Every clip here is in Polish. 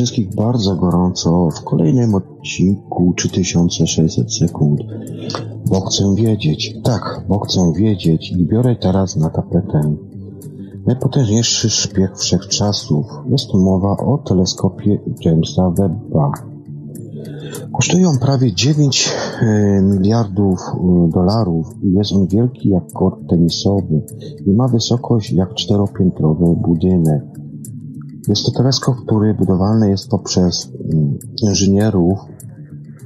wszystkich bardzo gorąco w kolejnym odcinku 3600 sekund. Bo chcę wiedzieć, tak, bo chcę wiedzieć i biorę teraz na tapetę najpotężniejszy szpieg wszechczasów. Jest mowa o teleskopie Jamesa Webba. Kosztuje on prawie 9 e, miliardów e, dolarów i jest on wielki jak kort tenisowy i ma wysokość jak czteropiętrowy budynek. Jest to teleskop, który budowany jest to przez mm, inżynierów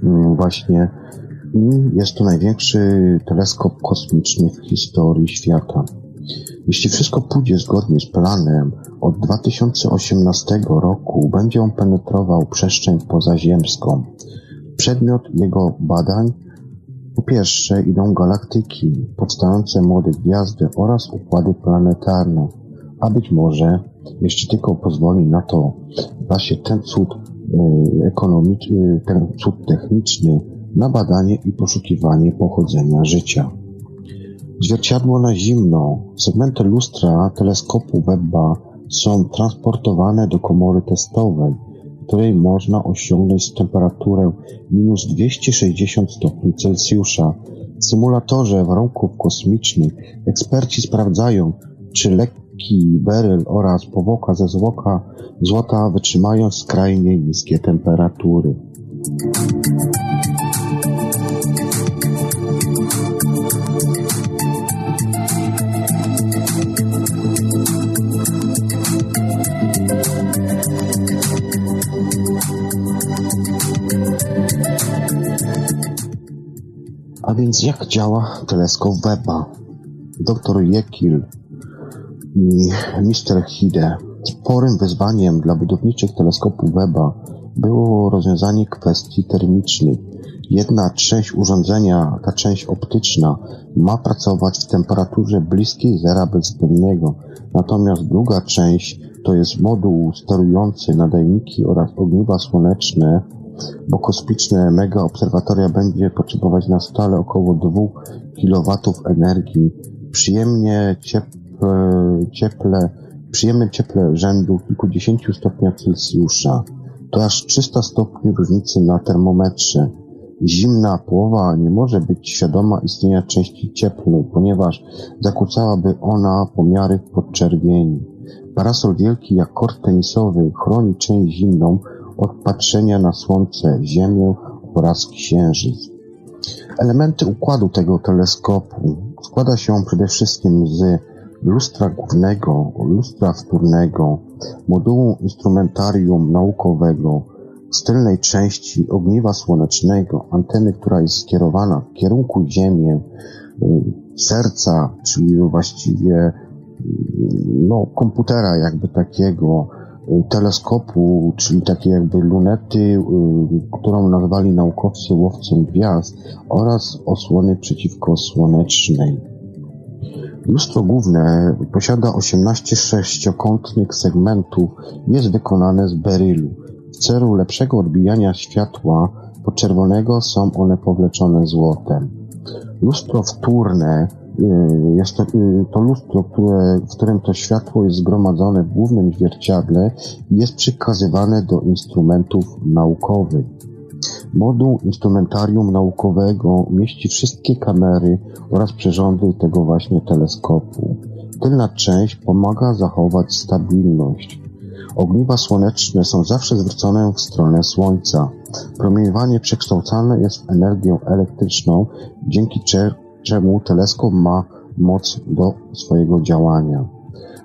mm, właśnie i jest to największy teleskop kosmiczny w historii świata. Jeśli wszystko pójdzie zgodnie z planem, od 2018 roku będzie on penetrował przestrzeń pozaziemską. Przedmiot jego badań po pierwsze idą galaktyki, powstające młode gwiazdy oraz układy planetarne, a być może jeszcze tylko pozwoli na to właśnie ten cud y, ekonomiczny, ten cud techniczny na badanie i poszukiwanie pochodzenia życia. Zwierciadło na zimno. Segmenty lustra teleskopu Webba są transportowane do komory testowej, w której można osiągnąć temperaturę minus 260 stopni Celsjusza. W symulatorze warunków kosmicznych eksperci sprawdzają, czy lekki beryl oraz powłoka ze złota, złota wytrzymają skrajnie niskie temperatury. A więc jak działa teleskop Webba? Dr Jekyll i Mr. Hide. Sporym wyzwaniem dla budowniczych teleskopów Webba było rozwiązanie kwestii termicznych. Jedna część urządzenia, ta część optyczna, ma pracować w temperaturze bliskiej zera bezwzględnego, natomiast druga część to jest moduł sterujący nadajniki oraz ogniwa słoneczne, bo kosmiczne mega obserwatoria będzie potrzebować na stale około 2 kW energii. Przyjemnie cieple, przyjemnym cieple rzędu kilkudziesięciu stopnia Celsjusza. To aż 300 stopni różnicy na termometrze. Zimna połowa nie może być świadoma istnienia części cieplnej, ponieważ zakłócałaby ona pomiary podczerwieni. Parasol wielki jak kort tenisowy chroni część zimną od patrzenia na Słońce, Ziemię oraz Księżyc. Elementy układu tego teleskopu składa się przede wszystkim z lustra głównego, lustra wtórnego, modułu instrumentarium naukowego, z tylnej części ogniwa słonecznego, anteny, która jest skierowana w kierunku Ziemię, serca, czyli właściwie no, komputera jakby takiego, teleskopu, czyli takie jakby lunety, którą nazwali naukowcy łowcą gwiazd oraz osłony przeciwkosłonecznej. Lustro główne posiada 18 sześciokątnych segmentów i jest wykonane z berylu. W celu lepszego odbijania światła podczerwonego są one powleczone złotem. Lustro wtórne y, jest to, y, to lustro, które, w którym to światło jest zgromadzone w głównym zwierciadle i jest przekazywane do instrumentów naukowych. Moduł instrumentarium naukowego mieści wszystkie kamery oraz przyrządy tego właśnie teleskopu. Tylna część pomaga zachować stabilność. Ogniwa słoneczne są zawsze zwrócone w stronę Słońca. Promieniowanie przekształcane jest w energię elektryczną, dzięki czemu teleskop ma moc do swojego działania.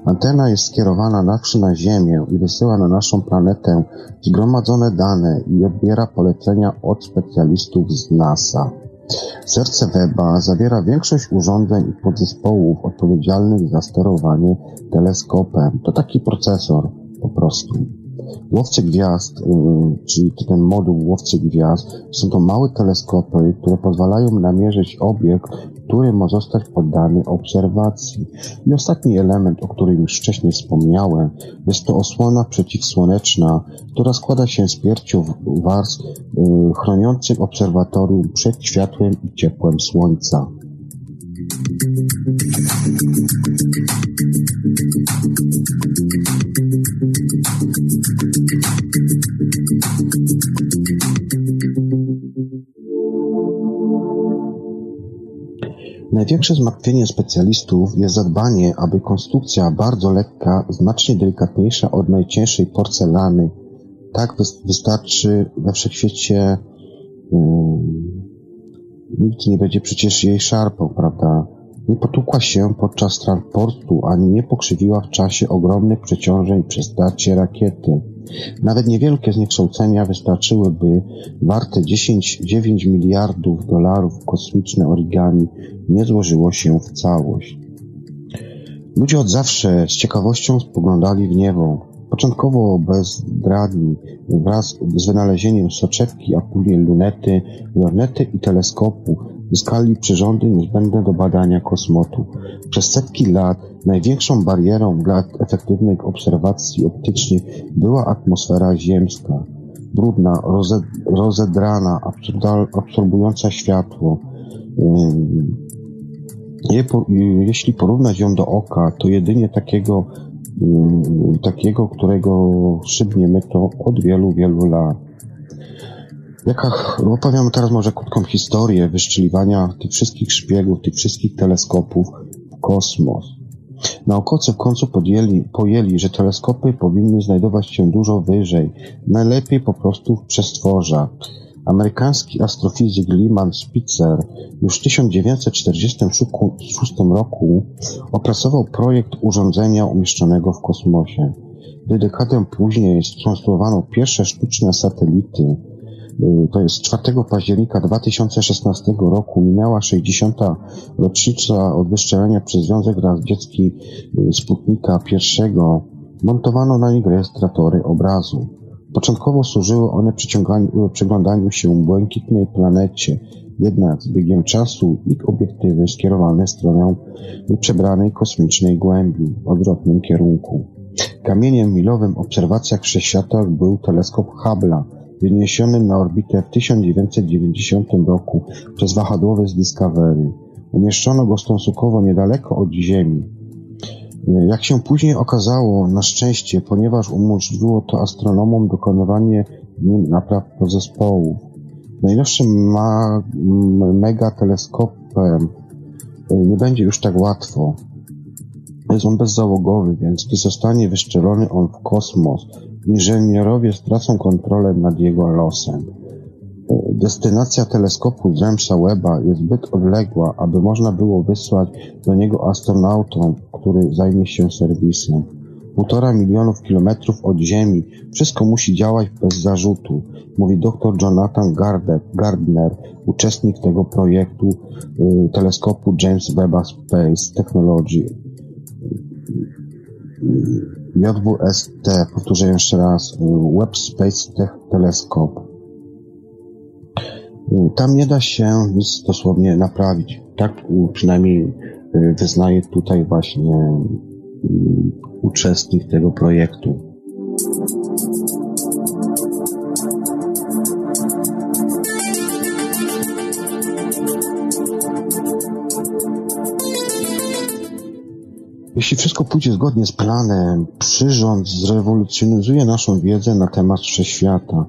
Antena jest skierowana nawszy na Ziemię i wysyła na naszą planetę zgromadzone dane i odbiera polecenia od specjalistów z NASA. Serce Weba zawiera większość urządzeń i podzespołów odpowiedzialnych za sterowanie teleskopem. To taki procesor po prostu. Łowcy gwiazd, yy, czyli ten moduł łowcy gwiazd, są to małe teleskopy, które pozwalają namierzyć obiekt, który ma zostać poddany obserwacji. I ostatni element, o którym już wcześniej wspomniałem, jest to osłona przeciwsłoneczna, która składa się z pięciu warstw yy, chroniących obserwatorium przed światłem i ciepłem słońca. Największe zmartwienie specjalistów jest zadbanie, aby konstrukcja bardzo lekka, znacznie delikatniejsza od najcięższej porcelany, tak wystarczy we wszechświecie hmm, nikt nie będzie przecież jej szarpał, prawda? Nie potłukła się podczas transportu, ani nie pokrzywiła w czasie ogromnych przeciążeń przy starcie rakiety. Nawet niewielkie zniekształcenia wystarczyłyby, warte 10-9 miliardów dolarów kosmiczne origami nie złożyło się w całość. Ludzie od zawsze z ciekawością spoglądali w niebo. Początkowo bez dragi, wraz z wynalezieniem soczewki, apuli, lunety, lornety i teleskopu, zyskali przyrządy niezbędne do badania kosmotu. Przez setki lat największą barierą dla efektywnych obserwacji optycznych była atmosfera ziemska. Brudna, rozedrana, absorbująca światło. Jeśli porównać ją do oka, to jedynie takiego, takiego, którego szybniemy to od wielu, wielu lat. Jaka, opowiam teraz może krótką historię wyszczeliwania tych wszystkich szpiegów, tych wszystkich teleskopów w kosmos. Naukowcy w końcu podjęli, pojęli, że teleskopy powinny znajdować się dużo wyżej, najlepiej po prostu w przestworzach. Amerykański astrofizyk Lyman Spitzer już w 1946 roku opracował projekt urządzenia umieszczonego w kosmosie. Gdy dekadę później skonstruowano pierwsze sztuczne satelity, to jest 4 października 2016 roku minęła 60. rocznica od wystrzelenia przez Związek Radziecki y, Sputnika I. Montowano na nich rejestratory obrazu. Początkowo służyły one przyglądaniu się błękitnej planecie, jednak z biegiem czasu ich obiektywy skierowane w stronę przebranej kosmicznej głębi w odwrotnym kierunku. Kamieniem milowym w obserwacjach wszechświatowych był teleskop Hubble'a, wyniesionym na orbitę w 1990 roku przez wahadłowy z Discovery. Umieszczono go stosunkowo niedaleko od Ziemi. Jak się później okazało, na szczęście, ponieważ umożliwiło to astronomom dokonywanie nim napraw podzespołów. Najnowszym ma, megateleskopem e, nie będzie już tak łatwo. Jest on bezzałogowy, więc gdy zostanie wyszczelony on w kosmos, Inżynierowie stracą kontrolę nad jego losem. Destynacja teleskopu Jamesa Webba jest zbyt odległa, aby można było wysłać do niego astronautą, który zajmie się serwisem. Półtora milionów kilometrów od Ziemi. Wszystko musi działać bez zarzutu, mówi dr Jonathan Gardner, uczestnik tego projektu y, teleskopu James Webb Space Technology. JWST, powtórzę jeszcze raz, Web Space Telescope. Tam nie da się nic dosłownie naprawić. Tak przynajmniej wyznaje tutaj właśnie uczestnik tego projektu. Jeśli wszystko pójdzie zgodnie z planem, przyrząd zrewolucjonizuje naszą wiedzę na temat wszechświata.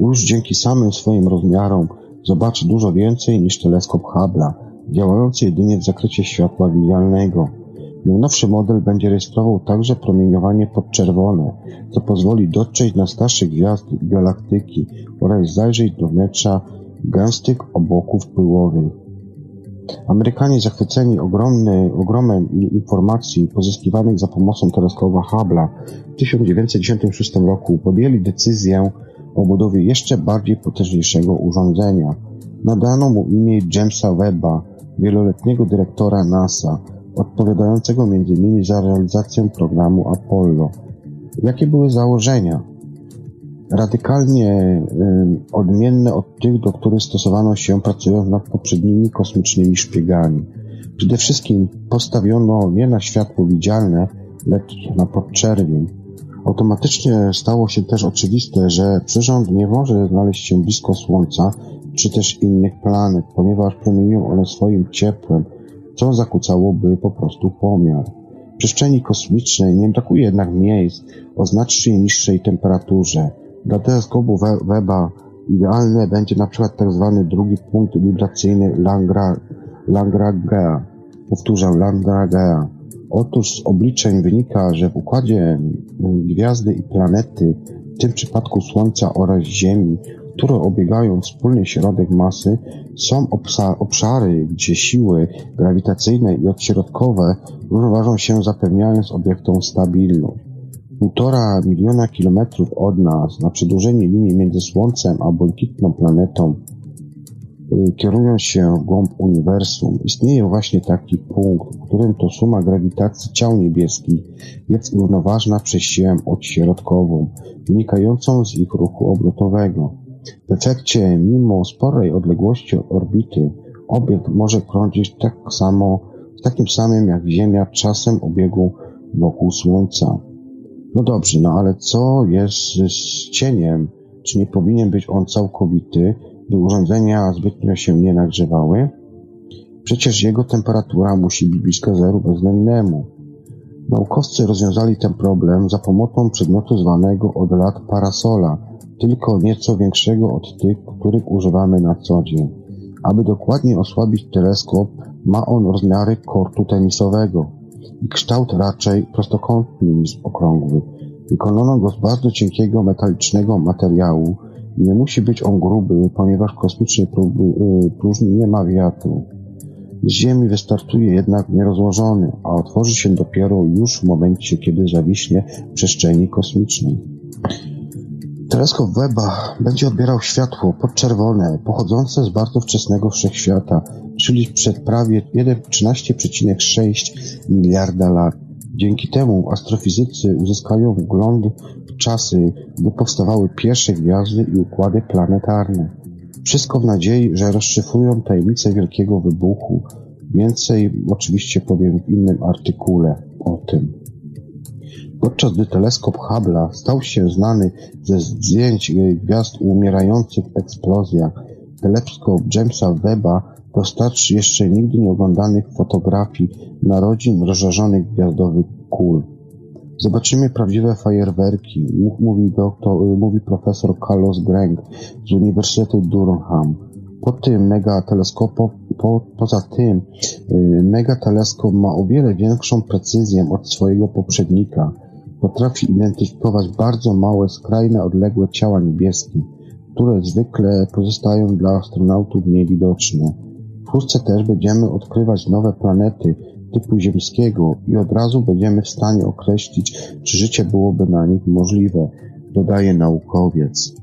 Już dzięki samym swoim rozmiarom zobaczy dużo więcej niż teleskop Hubble'a, działający jedynie w zakresie światła widzialnego. Najnowszy model będzie rejestrował także promieniowanie podczerwone, co pozwoli dotrzeć na starsze gwiazdy i galaktyki oraz zajrzeć do wnętrza gęstych obłoków pyłowych. Amerykanie zachwyceni ogromny, ogromem informacji pozyskiwanych za pomocą teleskopa Hubble'a w 1996 roku podjęli decyzję o budowie jeszcze bardziej potężniejszego urządzenia. Nadano mu imię Jamesa Webba, wieloletniego dyrektora NASA, odpowiadającego m.in. za realizację programu Apollo. Jakie były założenia? Radykalnie odmienne od tych, do których stosowano się pracując nad poprzednimi kosmicznymi szpiegami. Przede wszystkim postawiono nie na światło widzialne, lecz na podczerwień. Automatycznie stało się też oczywiste, że przyrząd nie może znaleźć się blisko Słońca czy też innych planet, ponieważ promieniują one swoim ciepłem, co zakłócałoby po prostu pomiar. W przestrzeni kosmicznej nie brakuje jednak miejsc o znacznie niższej temperaturze, dla teleskopu Weba idealny będzie na przykład tak zwany drugi punkt wibracyjny Langragea. Powtórzę, Langragea. Otóż z obliczeń wynika, że w układzie gwiazdy i planety, w tym przypadku Słońca oraz Ziemi, które obiegają wspólny środek masy, są obszary, gdzie siły grawitacyjne i odśrodkowe równoważą się zapewniając obiektom stabilność półtora miliona kilometrów od nas, na przedłużenie linii między Słońcem a błękitną planetą, y, kierując się w głąb uniwersum, istnieje właśnie taki punkt, w którym to suma grawitacji ciał niebieskich jest równoważna przez siłę odśrodkową, wynikającą z ich ruchu obrotowego. W efekcie, mimo sporej odległości od orbity, obiekt może krążyć tak samo, takim samym jak Ziemia czasem obiegu wokół Słońca. No dobrze, no ale co jest z cieniem? Czy nie powinien być on całkowity, by urządzenia zbytnio się nie nagrzewały? Przecież jego temperatura musi być bliska zeru bezwzględnemu. Naukowcy rozwiązali ten problem za pomocą przedmiotu zwanego od lat parasola, tylko nieco większego od tych, których używamy na co dzień. Aby dokładnie osłabić teleskop, ma on rozmiary kortu tenisowego kształt raczej prostokątny niż okrągły. Wykonano go z bardzo cienkiego metalicznego materiału nie musi być on gruby, ponieważ w kosmicznej y, próżni nie ma wiatru. Z Ziemi wystartuje jednak nierozłożony, a otworzy się dopiero już w momencie, kiedy zawiśnie w przestrzeni kosmicznej. Teleskop Webba będzie odbierał światło podczerwone pochodzące z bardzo wczesnego wszechświata, czyli przed prawie 13,6 miliarda lat. Dzięki temu astrofizycy uzyskają wgląd w czasy, gdy powstawały pierwsze gwiazdy i układy planetarne. Wszystko w nadziei, że rozszyfrują tajemnicę wielkiego wybuchu. Więcej oczywiście powiem w innym artykule o tym. Podczas gdy teleskop Hubble'a stał się znany ze zdjęć gwiazd umierających w eksplozjach, teleskop Jamesa Webba dostarczy jeszcze nigdy nieoglądanych fotografii narodzin rozżarzonych gwiazdowych kul. Zobaczymy prawdziwe fajerwerki, mówi, doktor, mówi profesor Carlos Gregg z Uniwersytetu Durham. Po tym megateleskop, po, poza tym yy, megateleskop ma o wiele większą precyzję od swojego poprzednika. Potrafi identyfikować bardzo małe, skrajne, odległe ciała niebieskie, które zwykle pozostają dla astronautów niewidoczne. Wkrótce też będziemy odkrywać nowe planety typu ziemskiego i od razu będziemy w stanie określić, czy życie byłoby na nich możliwe, dodaje naukowiec.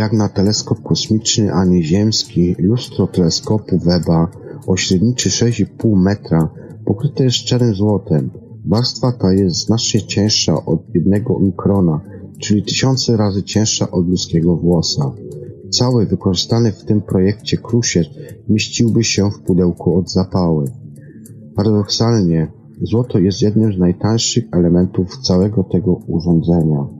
Jak na teleskop kosmiczny, a nie ziemski, lustro teleskopu Webba o średnicy 6,5 metra pokryte jest szczerym złotem. Warstwa ta jest znacznie cięższa od jednego mikrona, czyli tysiące razy cięższa od ludzkiego włosa. Cały wykorzystany w tym projekcie krusier mieściłby się w pudełku od zapały. Paradoksalnie, złoto jest jednym z najtańszych elementów całego tego urządzenia.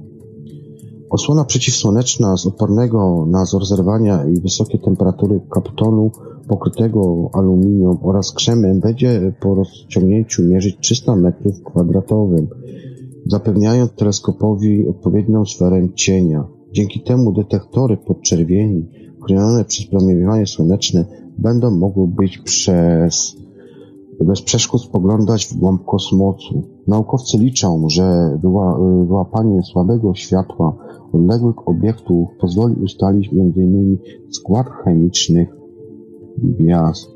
Osłona przeciwsłoneczna z opornego na zorzewania i wysokie temperatury kaptonu pokrytego aluminium oraz krzemem będzie po rozciągnięciu mierzyć 300 metrów kwadratowym, zapewniając teleskopowi odpowiednią sferę cienia. Dzięki temu detektory podczerwieni chronione przez promieniowanie słoneczne będą mogły być przez bez przeszkód spoglądać w głąb kosmosu. Naukowcy liczą, że wyła, wyłapanie słabego światła odległych obiektów pozwoli ustalić m.in. skład chemicznych gwiazd.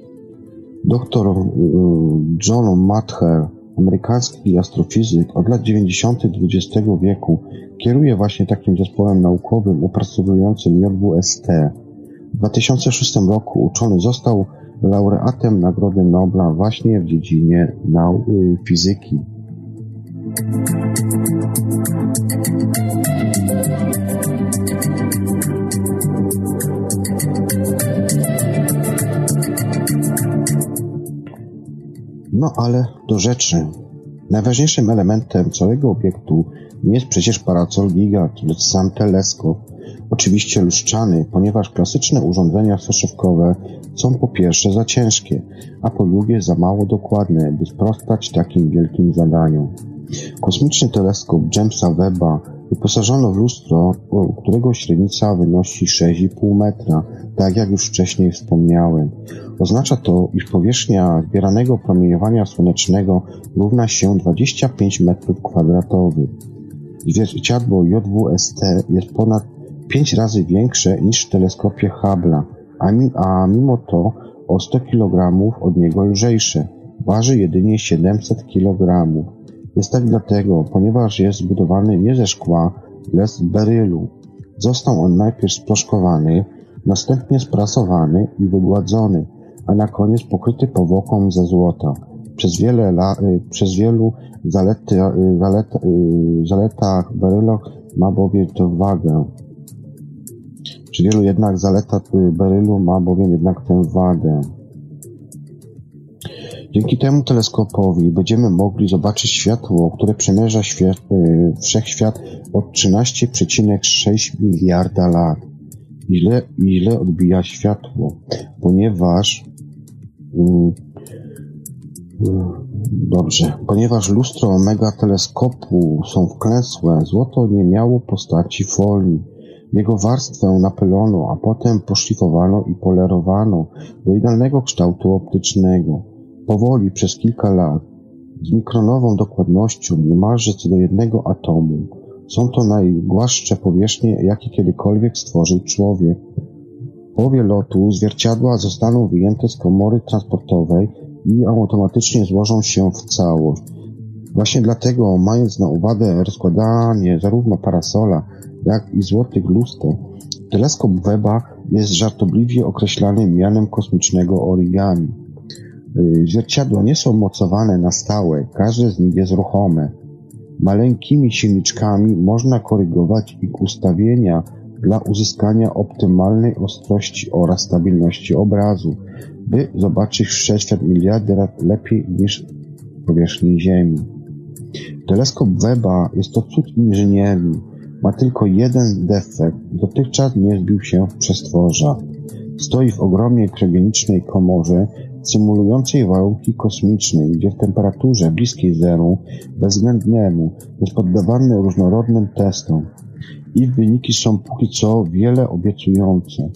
Doktor y, John Mather, amerykański astrofizyk, od lat 90. XX wieku kieruje właśnie takim zespołem naukowym opracowującym JWST. W 2006 roku uczony został laureatem Nagrody Nobla właśnie w dziedzinie nau- fizyki. No ale do rzeczy. Najważniejszym elementem całego obiektu jest przecież parasol gigant, lecz sam teleskop, oczywiście luszczany, ponieważ klasyczne urządzenia soszewkowe są po pierwsze za ciężkie, a po drugie za mało dokładne, by sprostać takim wielkim zadaniom. Kosmiczny teleskop Jamesa Webba wyposażono w lustro, którego średnica wynosi 6,5 metra, tak jak już wcześniej wspomniałem. Oznacza to, iż powierzchnia zbieranego promieniowania słonecznego równa się 25 metrów kwadratowych. Zwierciadło JWST jest ponad 5 razy większe niż w teleskopie Hubble'a, a mimo to o 100 kg od niego lżejsze. Waży jedynie 700 kg. Jest tak dlatego, ponieważ jest zbudowany nie ze szkła, lecz z berylu. Został on najpierw sproszkowany, następnie sprasowany i wygładzony, a na koniec pokryty powłoką ze złota. Przez wiele la, y, przez wielu zalety, y, zalet, y, zaletach berylu ma bowiem tę wagę. Przy wielu jednak zaletach berylu ma bowiem jednak tę wagę. Dzięki temu teleskopowi będziemy mogli zobaczyć światło, które przemierza świat, wszechświat od 13,6 miliarda lat. Ile, ile odbija światło, ponieważ Dobrze. Ponieważ lustro omega teleskopu są wklęsłe, złoto nie miało postaci folii. Jego warstwę napylono, a potem poszlifowano i polerowano do idealnego kształtu optycznego. Powoli, przez kilka lat, z mikronową dokładnością, niemalże co do jednego atomu, są to najgłaszcze powierzchnie, jakie kiedykolwiek stworzył człowiek. W połowie lotu zwierciadła zostaną wyjęte z komory transportowej i automatycznie złożą się w całość. Właśnie dlatego, mając na uwadze rozkładanie zarówno parasola, jak i złotych luster, teleskop Weba jest żartobliwie określany mianem kosmicznego origami. Y, zwierciadła nie są mocowane na stałe, każde z nich jest ruchome. Maleńkimi silniczkami można korygować ich ustawienia dla uzyskania optymalnej ostrości oraz stabilności obrazu, by zobaczyć wszechświat miliardy razy lepiej niż powierzchni Ziemi. Teleskop Weba jest to cud inżynierii. Ma tylko jeden defekt. Dotychczas nie zbił się w przestworza. Stoi w ogromnej kryogenicznej komorze symulującej warunki kosmiczne, gdzie w temperaturze bliskiej zeru, bezwzględnemu, jest poddawany różnorodnym testom. Ich wyniki są póki co wiele obiecujące.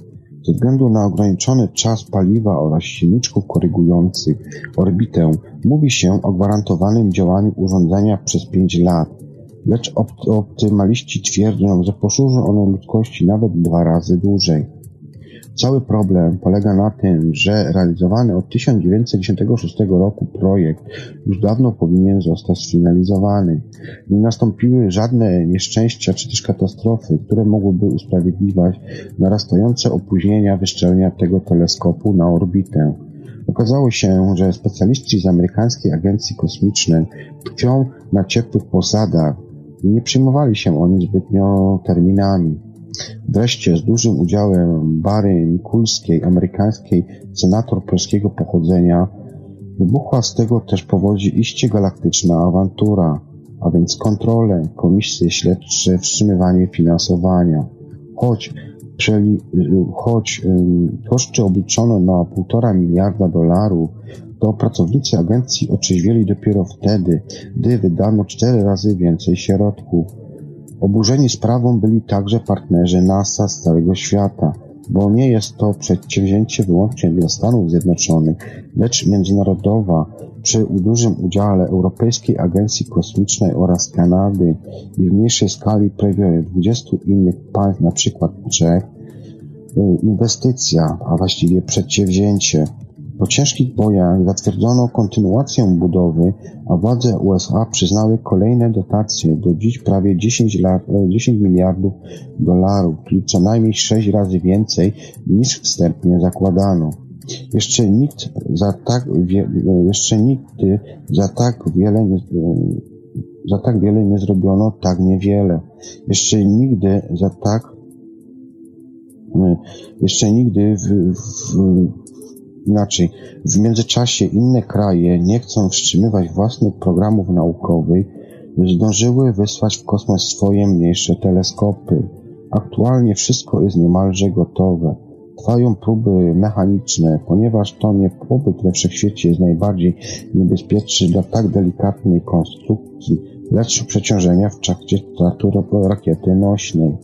Ze względu na ograniczony czas paliwa oraz silniczków korygujących orbitę, mówi się o gwarantowanym działaniu urządzenia przez 5 lat, lecz optymaliści twierdzą, że posłużą one ludzkości nawet dwa razy dłużej. Cały problem polega na tym, że realizowany od 1996 roku projekt już dawno powinien zostać sfinalizowany. Nie nastąpiły żadne nieszczęścia czy też katastrofy, które mogłyby usprawiedliwiać narastające opóźnienia wyszczelenia tego teleskopu na orbitę. Okazało się, że specjaliści z amerykańskiej agencji kosmicznej tkwią na ciepłych posadach i nie przyjmowali się oni zbytnio terminami. Wreszcie z dużym udziałem Bary Mikulskiej, amerykańskiej senator polskiego pochodzenia, wybuchła z tego też powodzi iście galaktyczna awantura, a więc kontrole, komisje śledcze, wstrzymywanie finansowania. Choć, choć koszty obliczono na półtora miliarda dolarów, to pracownicy agencji otrzeźwieli dopiero wtedy, gdy wydano cztery razy więcej środków. Oburzeni sprawą byli także partnerzy NASA z całego świata, bo nie jest to przedsięwzięcie wyłącznie dla Stanów Zjednoczonych, lecz międzynarodowa, przy dużym udziale Europejskiej Agencji Kosmicznej oraz Kanady i w mniejszej skali prawie 20 innych państw, przykład Czech, y, inwestycja, a właściwie przedsięwzięcie, po ciężkich bojach zatwierdzono kontynuację budowy, a władze USA przyznały kolejne dotacje, do dziś prawie 10, lat, 10 miliardów dolarów, czyli co najmniej 6 razy więcej niż wstępnie zakładano. Jeszcze nikt za tak, wie, jeszcze nigdy za tak wiele nie, za tak wiele nie zrobiono tak niewiele. Jeszcze nigdy za tak jeszcze nigdy w, w, Inaczej, w międzyczasie inne kraje, nie chcąc wstrzymywać własnych programów naukowych, zdążyły wysłać w kosmos swoje mniejsze teleskopy. Aktualnie wszystko jest niemalże gotowe. Trwają próby mechaniczne, ponieważ to nie pobyt we wszechświecie jest najbardziej niebezpieczny dla tak delikatnej konstrukcji, lecz przeciążenia w trakcie startu rakiety nośnej.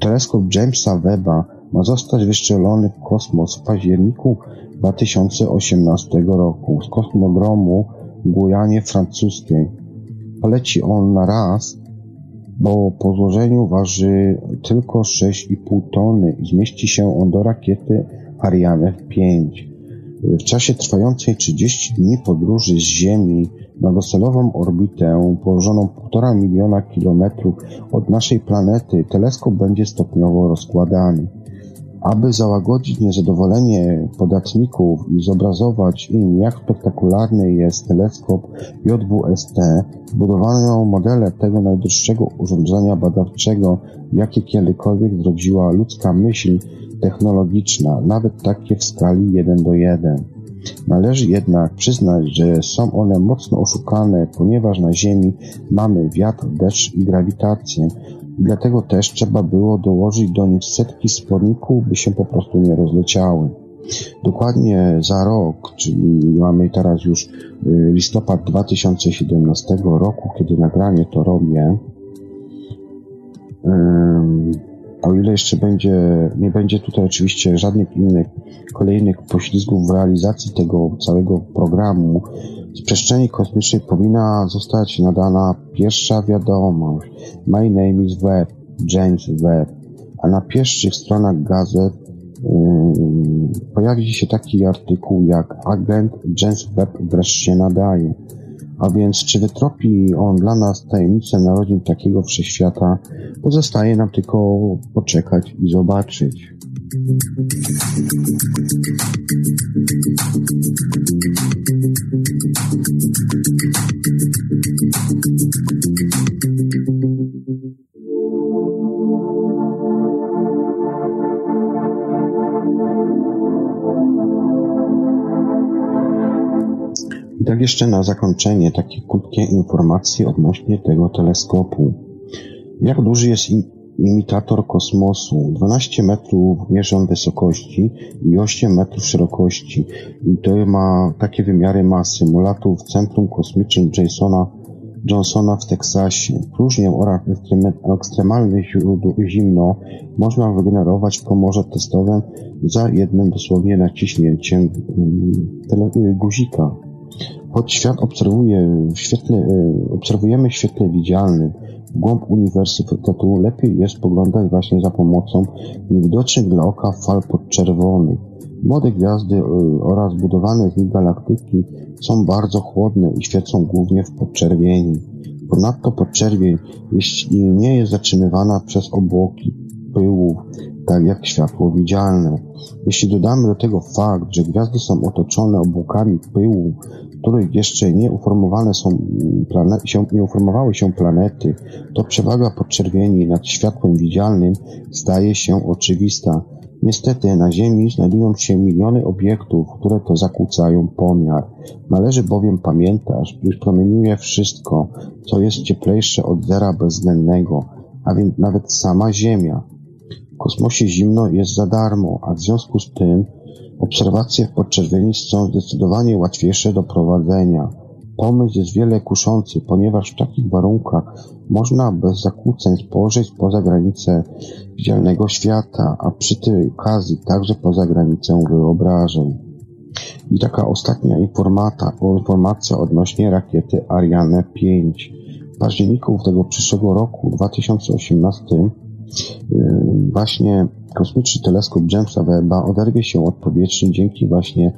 Teleskop Jamesa Webba ma zostać wystrzelony w kosmos w październiku 2018 roku z kosmodromu w Gujanie Francuskiej. Poleci on na raz, bo po złożeniu waży tylko 6,5 tony i zmieści się on do rakiety Ariane 5. W czasie trwającej 30 dni podróży z Ziemi na docelową orbitę położoną 1,5 miliona kilometrów od naszej planety teleskop będzie stopniowo rozkładany. Aby załagodzić niezadowolenie podatników i zobrazować im, jak spektakularny jest teleskop JWST, budowano modele tego najdroższego urządzenia badawczego, jakie kiedykolwiek zrodziła ludzka myśl technologiczna, nawet takie w skali 1 do 1. Należy jednak przyznać, że są one mocno oszukane, ponieważ na Ziemi mamy wiatr, deszcz i grawitację, Dlatego też trzeba było dołożyć do nich setki sporników, by się po prostu nie rozleciały. Dokładnie za rok, czyli mamy teraz już y, listopad 2017 roku, kiedy nagranie to robię, o ile jeszcze będzie, nie będzie tutaj oczywiście żadnych innych kolejnych poślizgów w realizacji tego całego programu, z przestrzeni kosmicznej powinna zostać nadana pierwsza wiadomość. My name is Webb, James Webb. A na pierwszych stronach gazet yy, pojawi się taki artykuł jak agent James Webb wreszcie nadaje. A więc czy wytropi on dla nas tajemnicę narodzin takiego wszechświata, pozostaje nam tylko poczekać i zobaczyć. I tak jeszcze na zakończenie takie krótkie informacje odnośnie tego teleskopu. Jak duży jest imitator kosmosu? 12 metrów mierzą wysokości i 8 metrów szerokości. I to ma takie wymiary ma symulatu w Centrum Kosmicznym Jasona Johnsona w Teksasie. Próżnię oraz ekstremalne zimno można wygenerować w komorze testowym za jednym dosłownie naciśnięciem mm, guzika. Choć świat obserwuje w świetle, e, obserwujemy w świetle widzialnym, w głąb uniwersytetu lepiej jest poglądać właśnie za pomocą niewidocznych dla oka fal podczerwonych. Młode gwiazdy e, oraz budowane z nich galaktyki są bardzo chłodne i świecą głównie w podczerwieni. Ponadto podczerwień nie jest zatrzymywana przez obłoki pyłów, tak jak światło widzialne. Jeśli dodamy do tego fakt, że gwiazdy są otoczone obłokami pyłu, których jeszcze nie uformowane są się, nie uformowały się planety, to przewaga podczerwieni nad światłem widzialnym staje się oczywista. Niestety na Ziemi znajdują się miliony obiektów, które to zakłócają pomiar. Należy bowiem pamiętać, iż promieniuje wszystko, co jest cieplejsze od zera bezwzględnego, a więc nawet sama Ziemia. Kosmosie zimno jest za darmo, a w związku z tym obserwacje w podczerwieni są zdecydowanie łatwiejsze do prowadzenia. Pomysł jest wiele kuszący, ponieważ w takich warunkach można bez zakłóceń spojrzeć poza granice widzialnego świata, a przy tej okazji także poza granicę wyobrażeń. I taka ostatnia informata, informacja odnośnie rakiety Ariane 5. W październiku tego przyszłego roku, 2018, yy, właśnie kosmiczny teleskop Jamesa Webba oderwie się od powierzchni dzięki właśnie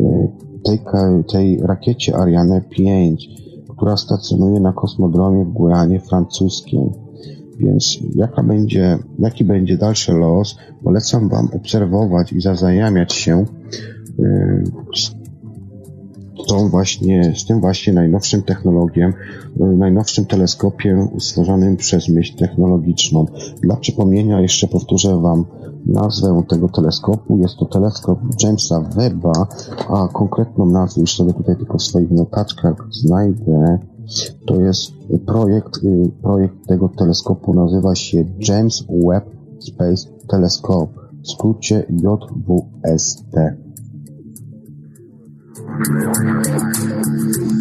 yy, tej, tej rakiecie Ariane 5, która stacjonuje na kosmodromie w Gujanie francuskiej. Więc jaka będzie, jaki będzie dalszy los, polecam Wam obserwować i zaznajamiać się yy, z tą właśnie, z tym właśnie najnowszym technologiem, yy, najnowszym teleskopiem stworzonym przez myśl technologiczną. Dla przypomnienia jeszcze powtórzę Wam nazwę tego teleskopu. Jest to teleskop Jamesa Webba, a konkretną nazwę już sobie tutaj tylko w swoich notaczkach znajdę. To jest projekt, y, projekt tego teleskopu nazywa się James Webb Space Telescope, w skrócie JWST. I'm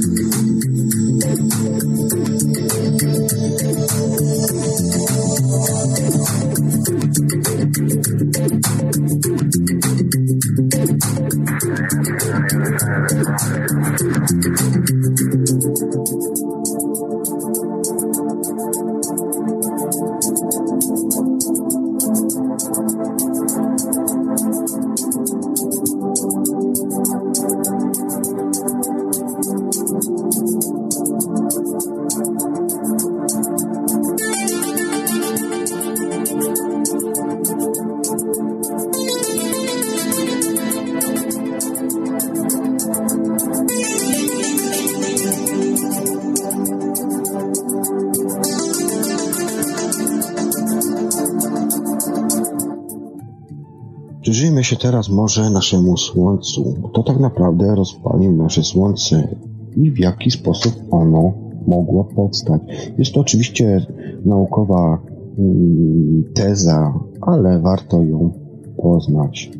się teraz może naszemu Słońcu. Kto tak naprawdę rozpalił nasze Słońce i w jaki sposób ono mogło powstać? Jest to oczywiście naukowa mm, teza, ale warto ją poznać.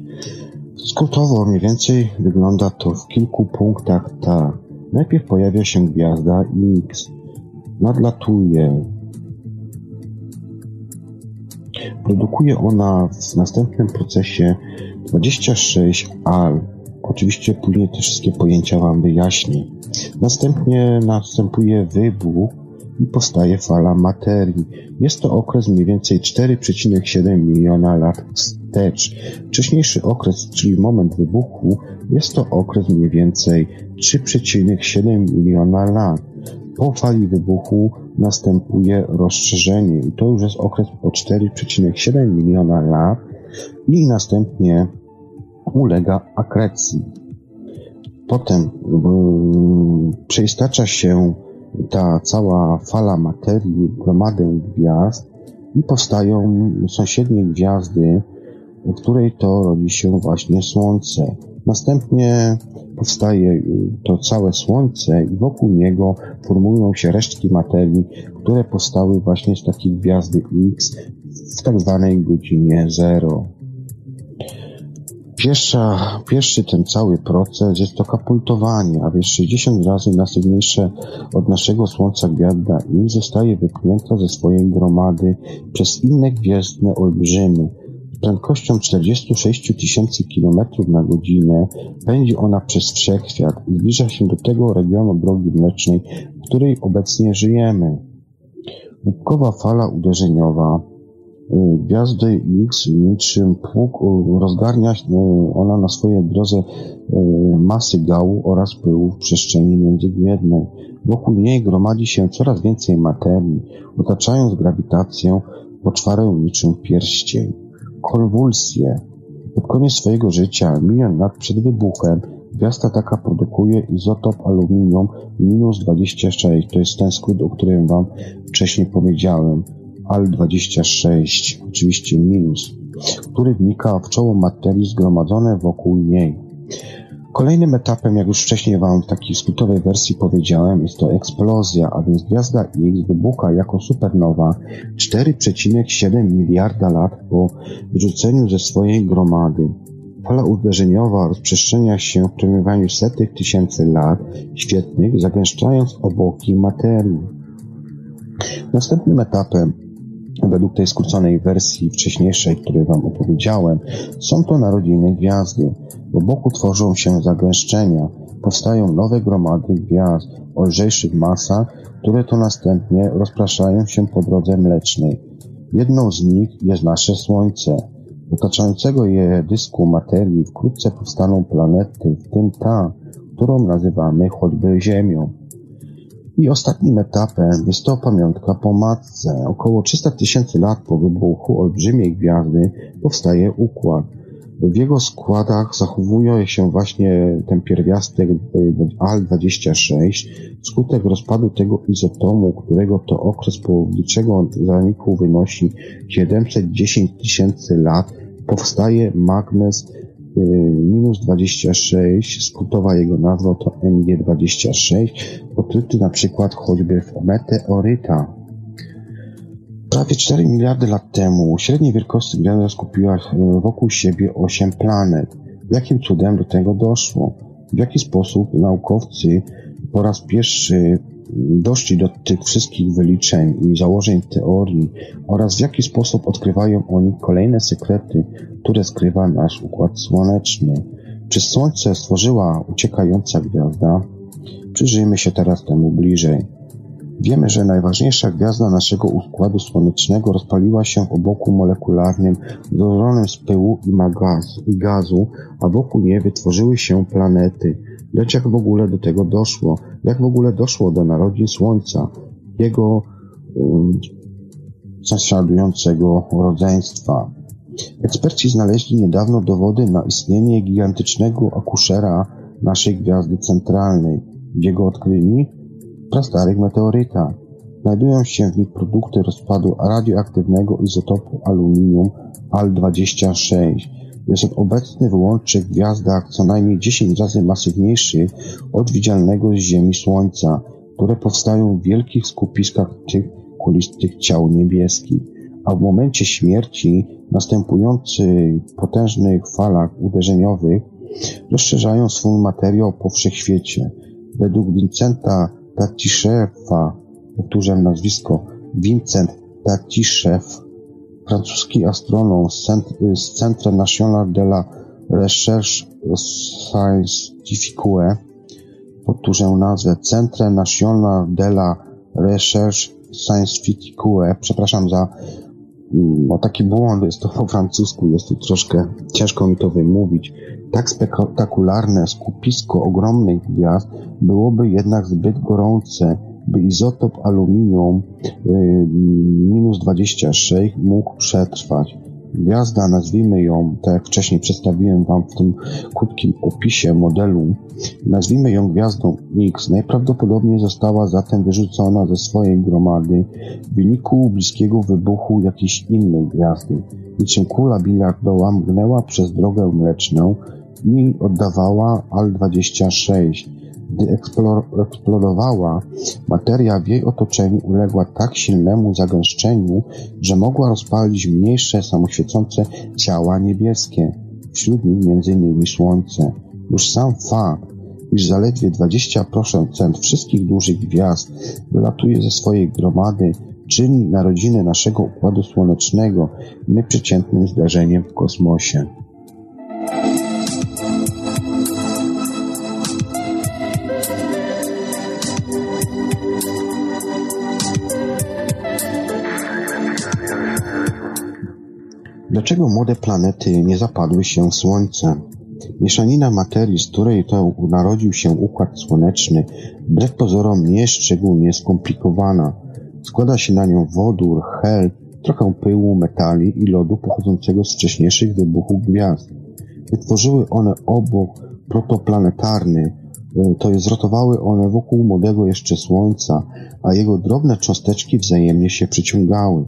Skrótowo mniej więcej wygląda to w kilku punktach tak. Najpierw pojawia się gwiazda X. Nadlatuje, Produkuje ona w następnym procesie 26 al. Oczywiście później te wszystkie pojęcia Wam wyjaśnię. Następnie następuje wybuch i powstaje fala materii. Jest to okres mniej więcej 4,7 miliona lat wstecz. Wcześniejszy okres, czyli moment wybuchu, jest to okres mniej więcej 3,7 miliona lat. Po fali wybuchu następuje rozszerzenie i to już jest okres o 4,7 miliona lat i następnie ulega akrecji. Potem yy, przeistacza się ta cała fala materii gromadę gwiazd i powstają sąsiednie gwiazdy, w której to rodzi się właśnie Słońce. Następnie powstaje y, to całe Słońce i wokół niego formują się resztki materii, które powstały właśnie z takiej gwiazdy X w tak zwanej godzinie zero. Pierwsza, pierwszy ten cały proces jest to kapultowanie, a więc 60 razy nasydniejsze od naszego Słońca gwiazda X zostaje wypchnięta ze swojej gromady przez inne gwiezdne olbrzymy, Prędkością 46 tysięcy km na godzinę pędzi ona przez wszechświat i zbliża się do tego regionu drogi mlecznej, w której obecnie żyjemy. Łupkowa fala uderzeniowa gwiazdy X niczym pług y, rozgarnia y, ona na swojej drodze masy gału oraz pyłu w przestrzeni międzygwiezdnej. Wokół niej gromadzi się coraz więcej materii, otaczając grawitację poczwarę niczym pierścień. Konwulsje. Pod koniec swojego życia, milion lat przed wybuchem, gwiazda taka produkuje izotop aluminium minus 26. To jest ten skrót, o którym Wam wcześniej powiedziałem. Al-26, oczywiście minus, który wnika w czoło materii zgromadzone wokół niej. Kolejnym etapem, jak już wcześniej Wam w takiej skrótowej wersji powiedziałem, jest to eksplozja, a więc gwiazda X wybucha jako supernowa 4,7 miliarda lat po wyrzuceniu ze swojej gromady. Fala uderzeniowa rozprzestrzenia się w promieniowaniu setek tysięcy lat świetnych, zagęszczając obłoki materii. Następnym etapem według tej skróconej wersji wcześniejszej, której Wam opowiedziałem, są to narodziny gwiazdy. W boku tworzą się zagęszczenia, powstają nowe gromady gwiazd o lżejszych masach, które to następnie rozpraszają się po drodze mlecznej. Jedną z nich jest nasze Słońce. Otaczającego je dysku materii wkrótce powstaną planety, w tym ta, którą nazywamy choćby Ziemią. I ostatnim etapem jest to pamiątka po matce. Około 300 tysięcy lat po wybuchu olbrzymiej gwiazdy powstaje układ. W jego składach zachowuje się właśnie ten pierwiastek Al-26 wskutek rozpadu tego izotomu, którego to okres pojedynczego zaniku wynosi 710 tysięcy lat, powstaje magnes minus 26, skrótowa jego nazwa to MG26, pokryty na przykład choćby w meteoryta. Prawie 4 miliardy lat temu średniej wielkości gwiazda skupiła e, wokół siebie 8 planet. Jakim cudem do tego doszło? W jaki sposób naukowcy po raz pierwszy doszli do tych wszystkich wyliczeń i założeń teorii oraz w jaki sposób odkrywają oni kolejne sekrety, które skrywa nasz Układ Słoneczny. Czy Słońce stworzyła uciekająca gwiazda? Przyjrzyjmy się teraz temu bliżej. Wiemy, że najważniejsza gwiazda naszego Układu Słonecznego rozpaliła się w obłoku molekularnym złożonym z pyłu i, magazu, i gazu, a wokół niej wytworzyły się planety. Lecz jak w ogóle do tego doszło? Jak w ogóle doszło do narodzin Słońca? Jego um, rodzeństwa? Eksperci znaleźli niedawno dowody na istnienie gigantycznego akuszera naszej gwiazdy centralnej. Gdzie go odkryli? prastarych meteorytach. Znajdują się w nich produkty rozpadu radioaktywnego izotopu aluminium Al-26. Jest on obecny w łącznych gwiazdach co najmniej 10 razy masywniejszych od widzialnego z Ziemi Słońca, które powstają w wielkich skupiskach tych kulistych ciał niebieskich, a w momencie śmierci następujących potężnych falach uderzeniowych rozszerzają swój materiał po wszechświecie. Według Vincenta Tatiszewa, powtórzę nazwisko, Vincent Tatiszew, francuski astronom z Centre National de la Recherche Scientifique, powtórzę nazwę, Centre National de la Recherche Scientifique, przepraszam za no, taki błąd, jest to po francusku, jest tu troszkę ciężko mi to wymówić. Tak spektakularne skupisko ogromnych gwiazd byłoby jednak zbyt gorące, izotop aluminium yy, minus 26 mógł przetrwać. Gwiazda, nazwijmy ją, tak jak wcześniej przedstawiłem Wam w tym krótkim opisie modelu, nazwijmy ją gwiazdą X, najprawdopodobniej została zatem wyrzucona ze swojej gromady w wyniku bliskiego wybuchu jakiejś innej gwiazdy. Niczym kula biliardowa mgnęła przez drogę mleczną i oddawała Al-26. Gdy eksplodowała, materia w jej otoczeniu uległa tak silnemu zagęszczeniu, że mogła rozpalić mniejsze samoświecące ciała niebieskie, wśród nich m.in. Słońce. Już sam fakt, iż zaledwie 20% wszystkich dużych gwiazd wylatuje ze swojej gromady, czyni narodziny naszego Układu Słonecznego nieprzeciętnym zdarzeniem w kosmosie. Dlaczego młode planety nie zapadły się w Słońce? Mieszanina materii, z której to narodził się Układ Słoneczny, wbrew pozorom nie szczególnie skomplikowana. Składa się na nią wodór, hel, trochę pyłu, metali i lodu pochodzącego z wcześniejszych wybuchów gwiazd. Wytworzyły one obok protoplanetarny, e, to jest zrotowały one wokół młodego jeszcze Słońca, a jego drobne cząsteczki wzajemnie się przyciągały.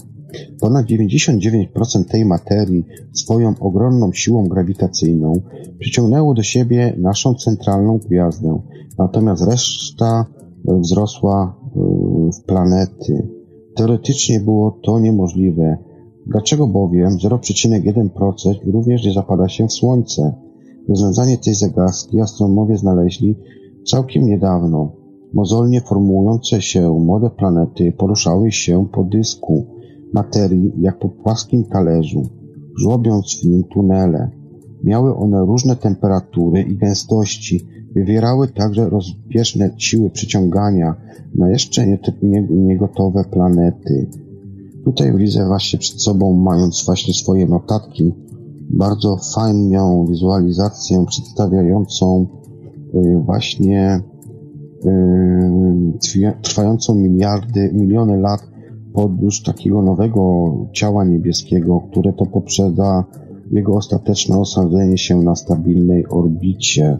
Ponad 99% tej materii swoją ogromną siłą grawitacyjną przyciągnęło do siebie naszą centralną gwiazdę, natomiast reszta e, wzrosła e, w planety. Teoretycznie było to niemożliwe. Dlaczego bowiem 0,1% również nie zapada się w Słońce? Rozwiązanie tej zagadki astronomowie znaleźli całkiem niedawno. Mozolnie formujące się młode planety poruszały się po dysku, materii jak po płaskim talerzu, żłobiąc w nim tunele. Miały one różne temperatury i gęstości, wywierały także rozbieżne siły przyciągania na jeszcze niegotowe planety. Tutaj widzę właśnie przed sobą, mając właśnie swoje notatki, bardzo fajną wizualizację przedstawiającą y, właśnie y, trwającą miliardy, miliony lat podróż takiego nowego ciała niebieskiego, które to poprzedza jego ostateczne osadzenie się na stabilnej orbicie.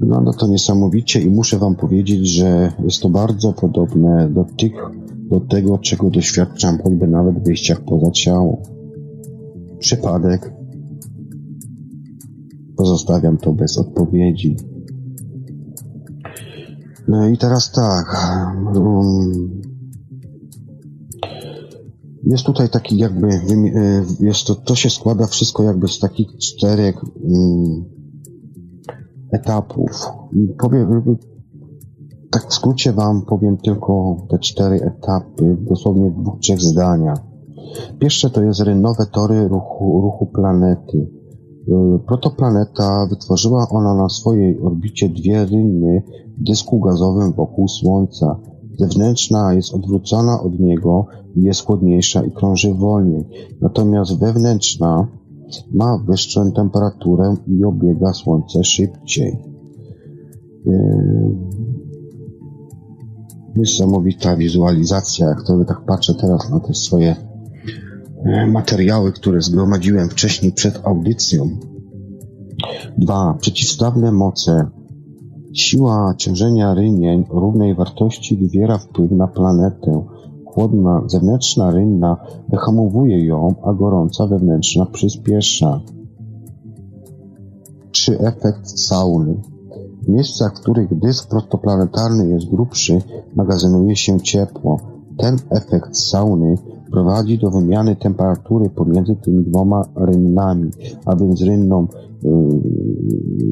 Wygląda to niesamowicie i muszę Wam powiedzieć, że jest to bardzo podobne do tych, do tego, czego doświadczam choćby nawet w wyjściach poza ciało. Przypadek? Pozostawiam to bez odpowiedzi. No i teraz tak. Um, jest tutaj taki jakby, e, jest to, to się składa wszystko jakby z takich czterech um, etapów. Powiem, tak w skrócie wam powiem tylko te cztery etapy, dosłownie w dwóch, trzech zdaniach. Pierwsze to jest rynowe tory ruchu, ruchu planety. Protoplaneta wytworzyła ona na swojej orbicie dwie ryny w dysku gazowym wokół Słońca. Zewnętrzna jest odwrócona od niego jest chłodniejsza i krąży wolniej, natomiast wewnętrzna ma wyższą temperaturę i obiega Słońce szybciej. Yy, niesamowita wizualizacja, jak to tak patrzę teraz na te swoje yy, materiały, które zgromadziłem wcześniej przed audycją. Dwa. Przeciwstawne moce Siła ciążenia rynień o równej wartości wywiera wpływ na planetę. Chłodna zewnętrzna rynna wyhamowuje ją, a gorąca wewnętrzna przyspiesza. 3. Efekt sauny. W miejscach, w których dysk protoplanetarny jest grubszy, magazynuje się ciepło. Ten efekt sauny prowadzi do wymiany temperatury pomiędzy tymi dwoma rynnami, a więc rynną y,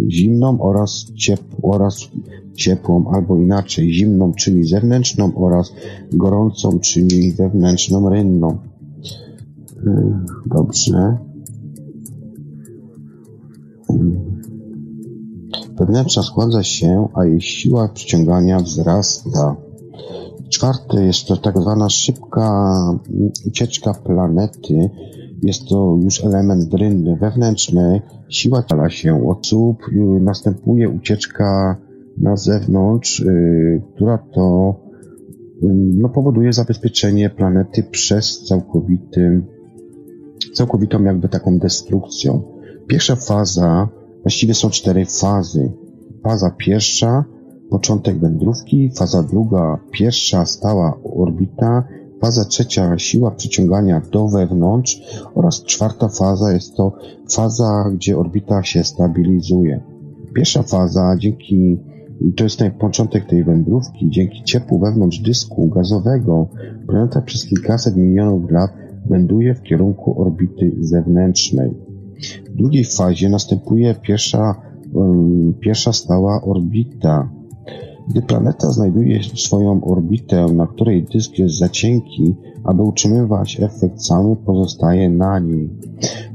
zimną oraz, ciep- oraz ciepłą, albo inaczej zimną, czyli zewnętrzną oraz gorącą, czyli wewnętrzną rynną. Y, dobrze. Y, wewnętrzna składa się, a jej siła przyciągania wzrasta. Czwarte jest to tak zwana szybka ucieczka planety. Jest to już element rynny wewnętrzny. Siła ciała się słup, następuje ucieczka na zewnątrz, y, która to y, no, powoduje zabezpieczenie planety przez całkowitym, całkowitą jakby taką destrukcją. Pierwsza faza, właściwie są cztery fazy. Faza pierwsza Początek wędrówki, faza druga, pierwsza stała orbita, faza trzecia siła przyciągania do wewnątrz oraz czwarta faza jest to faza, gdzie orbita się stabilizuje. Pierwsza faza, dzięki, to jest początek tej wędrówki, dzięki ciepłu wewnątrz dysku gazowego, planeta przez kilkaset milionów lat wędruje w kierunku orbity zewnętrznej. W drugiej fazie następuje pierwsza, um, pierwsza stała orbita, Gdy planeta znajduje swoją orbitę, na której dysk jest za cienki, aby utrzymywać efekt cały, pozostaje na niej.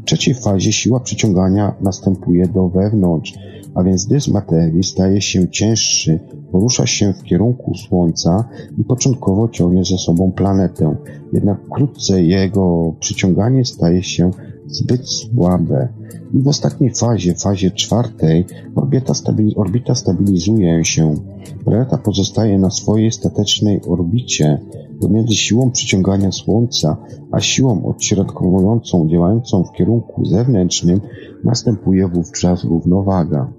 W trzeciej fazie siła przyciągania następuje do wewnątrz, a więc dysk materii staje się cięższy, porusza się w kierunku Słońca i początkowo ciągnie ze sobą planetę. Jednak wkrótce jego przyciąganie staje się zbyt słabe. I w ostatniej fazie, fazie czwartej, orbita, orbita stabilizuje się. Planeta pozostaje na swojej statecznej orbicie pomiędzy siłą przyciągania Słońca a siłą odśrodkowującą działającą w kierunku zewnętrznym następuje wówczas równowaga.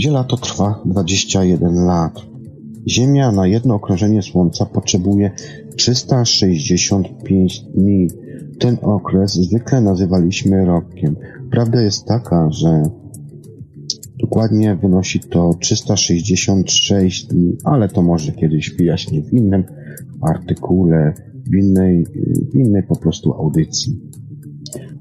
Gdzie lato trwa 21 lat. Ziemia na jedno okrążenie Słońca potrzebuje 365 dni. Ten okres zwykle nazywaliśmy rokiem. Prawda jest taka, że dokładnie wynosi to 366 dni, ale to może kiedyś wyjaśnię w innym artykule, w innej, w innej po prostu audycji.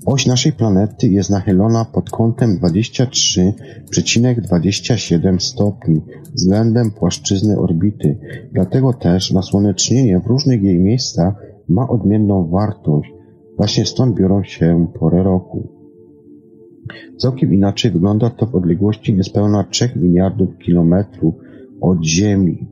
Oś naszej planety jest nachylona pod kątem 23,27 stopni względem płaszczyzny orbity, dlatego też nasłonecznienie w różnych jej miejscach ma odmienną wartość. Właśnie stąd biorą się pory roku. Całkiem inaczej wygląda to w odległości niespełna 3 miliardów kilometrów od Ziemi.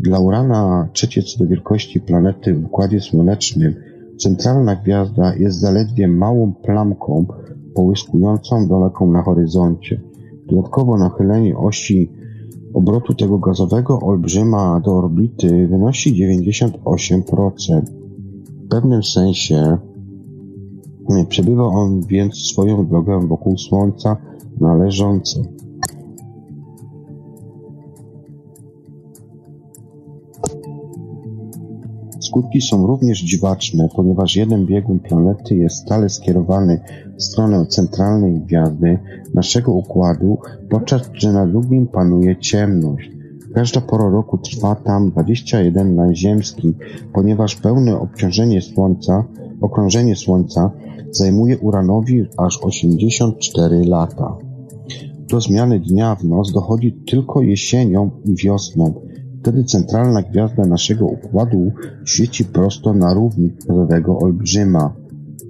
Dla Urana trzecie co do wielkości planety w Układzie Słonecznym Centralna gwiazda jest zaledwie małą plamką połyskującą daleką na horyzoncie. Dodatkowo nachylenie osi obrotu tego gazowego olbrzyma do orbity wynosi 98%. W pewnym sensie przebywa on więc swoją drogę wokół Słońca należącą Skutki są również dziwaczne, ponieważ jeden biegun planety jest stale skierowany w stronę centralnej gwiazdy naszego układu, podczas gdy na drugim panuje ciemność. Każda pora roku trwa tam 21 lat ziemski, ponieważ pełne obciążenie Słońca, okrążenie Słońca zajmuje Uranowi aż 84 lata. Do zmiany dnia w noc dochodzi tylko jesienią i wiosną, Wtedy centralna gwiazda naszego układu świeci prosto na równik gwiazdowego olbrzyma.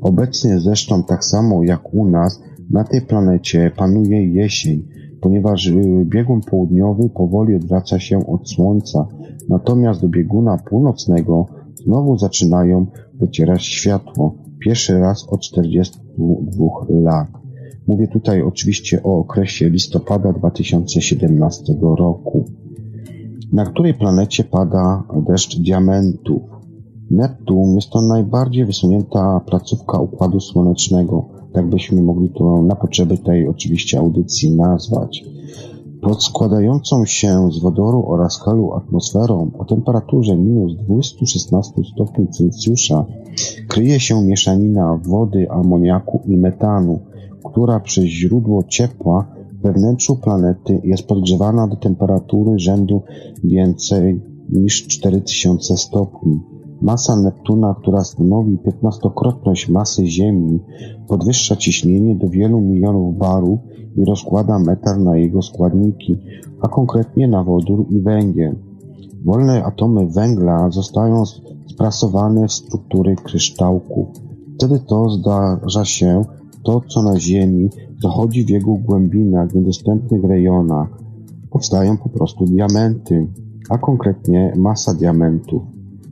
Obecnie zresztą tak samo jak u nas na tej planecie panuje jesień, ponieważ y, biegun południowy powoli odwraca się od Słońca, natomiast do bieguna północnego znowu zaczynają docierać światło. Pierwszy raz od 42 lat. Mówię tutaj oczywiście o okresie listopada 2017 roku na której planecie pada deszcz diamentów. Neptun jest to najbardziej wysunięta placówka Układu Słonecznego, tak byśmy mogli to na potrzeby tej oczywiście audycji nazwać. Pod składającą się z wodoru oraz helu atmosferą o temperaturze minus 216 stopni Celsjusza kryje się mieszanina wody, amoniaku i metanu, która przez źródło ciepła we wnętrzu planety jest podgrzewana do temperatury rzędu więcej niż 4000 stopni. Masa Neptuna, która stanowi 15-krotność masy Ziemi, podwyższa ciśnienie do wielu milionów barów i rozkłada metal na jego składniki, a konkretnie na wodór i węgiel. Wolne atomy węgla zostają sprasowane w struktury kryształków. Wtedy to zdarza się to, co na Ziemi dochodzi w jego głębinach, niedostępnych rejonach. Powstają po prostu diamenty, a konkretnie masa diamentów.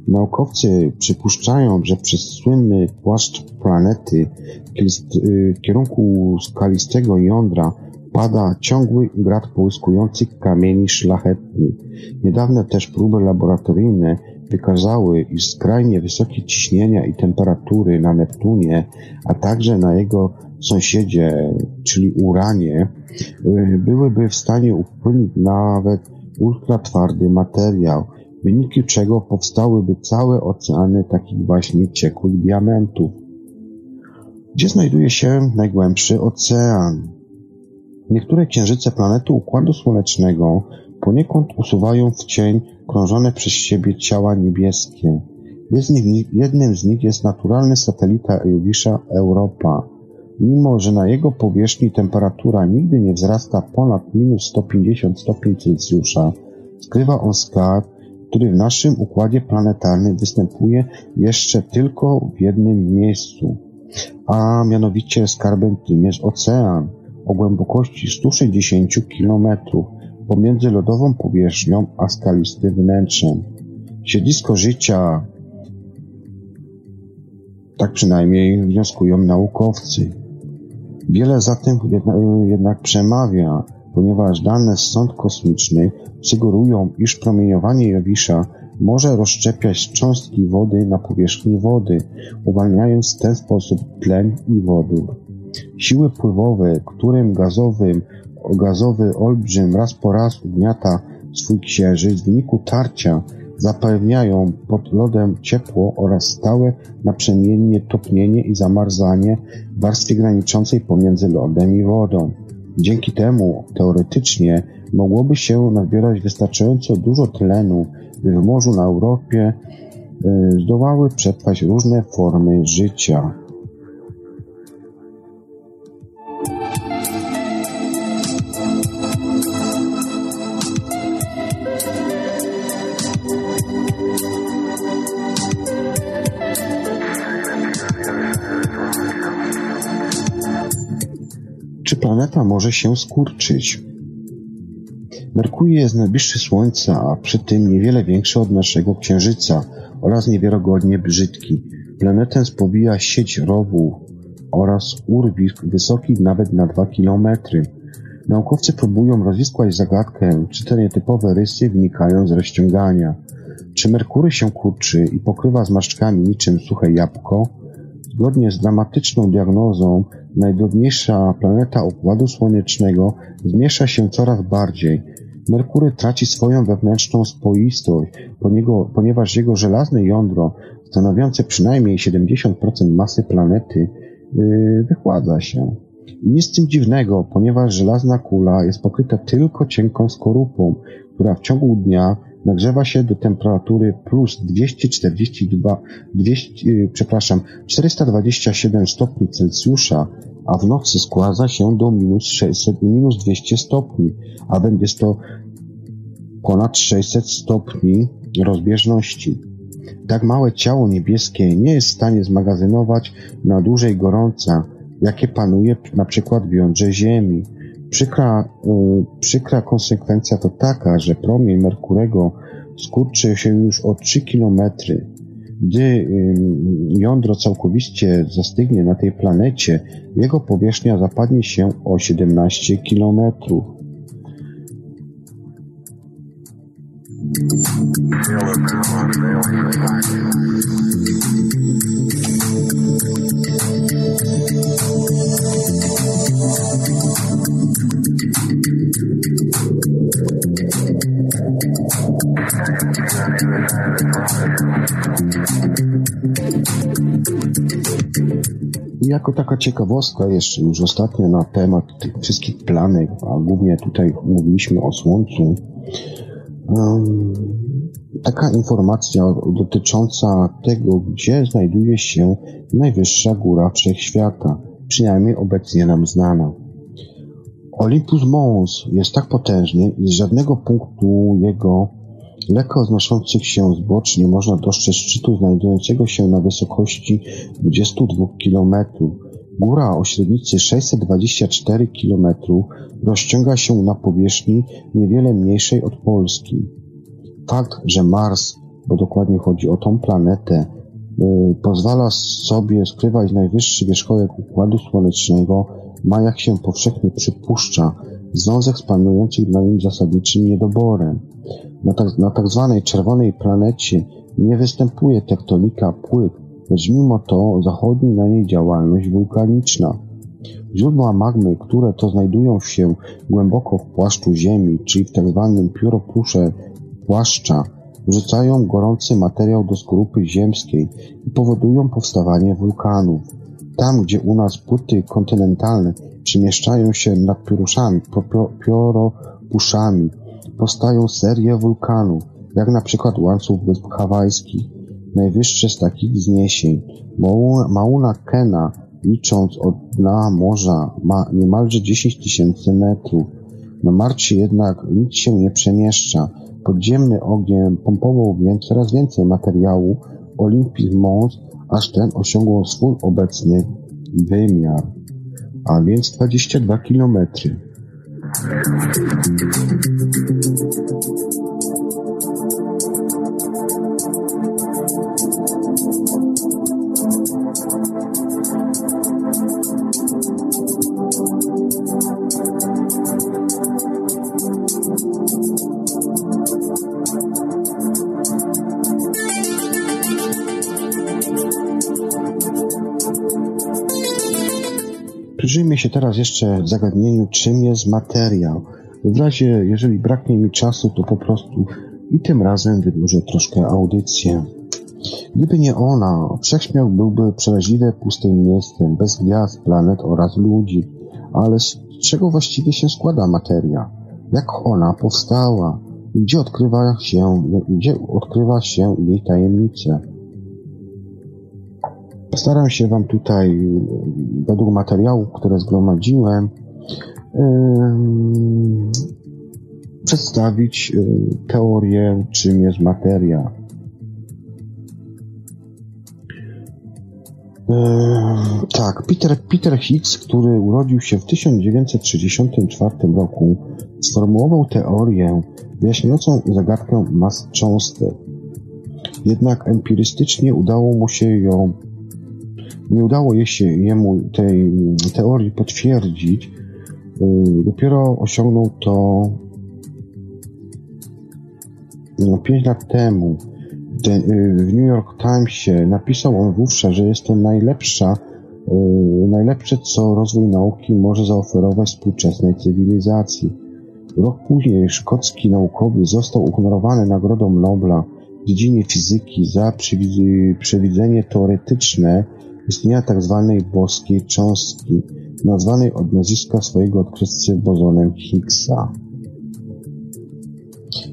Naukowcy przypuszczają, że przez słynny płaszcz planety w kierunku skalistego jądra pada ciągły grad połyskujących kamieni szlachetnych. Niedawne też próby laboratoryjne wykazały, iż skrajnie wysokie ciśnienia i temperatury na Neptunie, a także na jego sąsiedzie, czyli Uranie, y, byłyby w stanie upłynąć nawet ultratwardy materiał, w wyniku czego powstałyby całe oceany takich właśnie ciekłych diamentów. Gdzie znajduje się najgłębszy ocean? Niektóre księżyce planety Układu Słonecznego poniekąd usuwają w cień krążone przez siebie ciała niebieskie. Jednym z nich jest naturalny satelita Jowisza Europa. Mimo, że na jego powierzchni temperatura nigdy nie wzrasta ponad minus 150 stopni Celsjusza, skrywa on skarb, który w naszym układzie planetarnym występuje jeszcze tylko w jednym miejscu, a mianowicie skarbem tym jest ocean o głębokości 160 km pomiędzy lodową powierzchnią a skalistym wnętrzem. Siedlisko życia, tak przynajmniej wnioskują naukowcy. Wiele za tym jednak przemawia, ponieważ dane z sąd kosmicznych sugerują, iż promieniowanie Jowisza może rozszczepiać cząstki wody na powierzchni wody, uwalniając w ten sposób tlen i wodór. Siły pływowe, którym gazowym, gazowy olbrzym raz po raz ugniata swój księżyc w wyniku tarcia zapewniają pod lodem ciepło oraz stałe naprzemiennie topnienie i zamarzanie w warstwie graniczącej pomiędzy lodem i wodą. Dzięki temu, teoretycznie, mogłoby się nazbierać wystarczająco dużo tlenu, by w morzu na Europie y, zdołały przetrwać różne formy życia. Czy planeta może się skurczyć? Merkury jest najbliższy Słońca, a przy tym niewiele większy od naszego Księżyca oraz niewiarygodnie brzydki. Planetę spowija sieć rowów oraz urwisk wysokich nawet na dwa kilometry. Naukowcy próbują rozwiskłać zagadkę, czy te nietypowe rysy wynikają z rozciągania. Czy Merkury się kurczy i pokrywa zmarszczkami niczym suche jabłko? Zgodnie z dramatyczną diagnozą najdrobniejsza planeta Układu Słonecznego zmiesza się coraz bardziej. Merkury traci swoją wewnętrzną spoistość, ponieważ jego żelazne jądro, stanowiące przynajmniej 70% masy planety, yy, wychładza się. Nic z tym dziwnego, ponieważ żelazna kula jest pokryta tylko cienką skorupą, która w ciągu dnia nagrzewa się do temperatury plus 242, 200, yy, przepraszam, 427 stopni Celsjusza, a w nocy składa się do minus 600, minus 200 stopni, a będzie to ponad 600 stopni rozbieżności. Tak małe ciało niebieskie nie jest w stanie zmagazynować na dłużej gorąca, jakie panuje na przykład w jądrze Ziemi. Przykra, yy, przykra konsekwencja to taka, że promień Merkurego skurczy się już o 3 kilometry. Gdy jądro całkowicie zastygnie na tej planecie, jego powierzchnia zapadnie się o 17 kilometrów. I jako taka ciekawostka jeszcze już ostatnio na temat tych wszystkich planek, a głównie tutaj mówiliśmy o Słońcu, um, taka informacja dotycząca tego, gdzie znajduje się najwyższa góra wszechświata, przynajmniej obecnie nam znana. Olympus Mons jest tak potężny, iż z żadnego punktu jego Lekko wznoszących się zbocz nie można dostrzec szczytu znajdującego się na wysokości 22 km. Góra o średnicy 624 km rozciąga się na powierzchni niewiele mniejszej od Polski. Fakt, że Mars, bo dokładnie chodzi o tą planetę, yy, pozwala sobie skrywać najwyższy wierzchołek Układu Słonecznego, ma jak się powszechnie przypuszcza, związek z panującym na nim zasadniczym niedoborem. Na tak, na tak zwanej czerwonej planecie nie występuje tektonika płyt, lecz mimo to zachodzi na niej działalność wulkaniczna. Źródła magmy, które to znajdują się głęboko w płaszczu Ziemi, czyli w tzw. Tak pióropusze płaszcza, wrzucają gorący materiał do skorupy ziemskiej i powodują powstawanie wulkanów. Tam, gdzie u nas płyty kontynentalne przemieszczają się nad pioruszami, pioropuszami, powstają serie wulkanów, jak na przykład łańcuch wysp hawajskich, najwyższe z takich wzniesień. Mauna Kena, licząc od dna morza, ma niemalże 10 tysięcy metrów. Na Marcie jednak nic się nie przemieszcza. Podziemny ogień pompował więc coraz więcej materiału Olympus Mons, aż ten osiągnął swój obecny wymiar, a więc 22 kilometry. Przyjrzyjmy się teraz jeszcze zagadnieniu, czym jest materia. W razie, jeżeli braknie mi czasu, to po prostu i tym razem wydłużę troszkę audycję. Gdyby nie ona, wszechśmiał byłby przeraźliwie pustym miejscem, bez gwiazd, planet oraz ludzi. Ale z czego właściwie się składa materia? Jak ona powstała? Gdzie odkrywa się, gdzie odkrywa się jej tajemnice? Postaram się Wam tutaj, według materiałów, które zgromadziłem, yy, przedstawić yy, teorię, czym jest materia. Yy, tak, Peter, Peter Higgs, który urodził się w 1964 roku, sformułował teorię wyjaśniającą zagadkę mas cząstek. Jednak empirystycznie udało mu się ją nie udało jej się jemu tej teorii potwierdzić. Y, dopiero osiągnął to 5 no, lat temu. Y, w New York Timesie napisał on wówczas, że jest to najlepsza, y, najlepsze, co rozwój nauki może zaoferować współczesnej cywilizacji. Rok później szkocki naukowiec został uhonorowany Nagrodą Nobla w dziedzinie fizyki za przewidzenie teoretyczne istnienia tzw. Tak boskiej cząstki, nazwanej od nazwiska swojego odkrywcy bozonem Higgsa.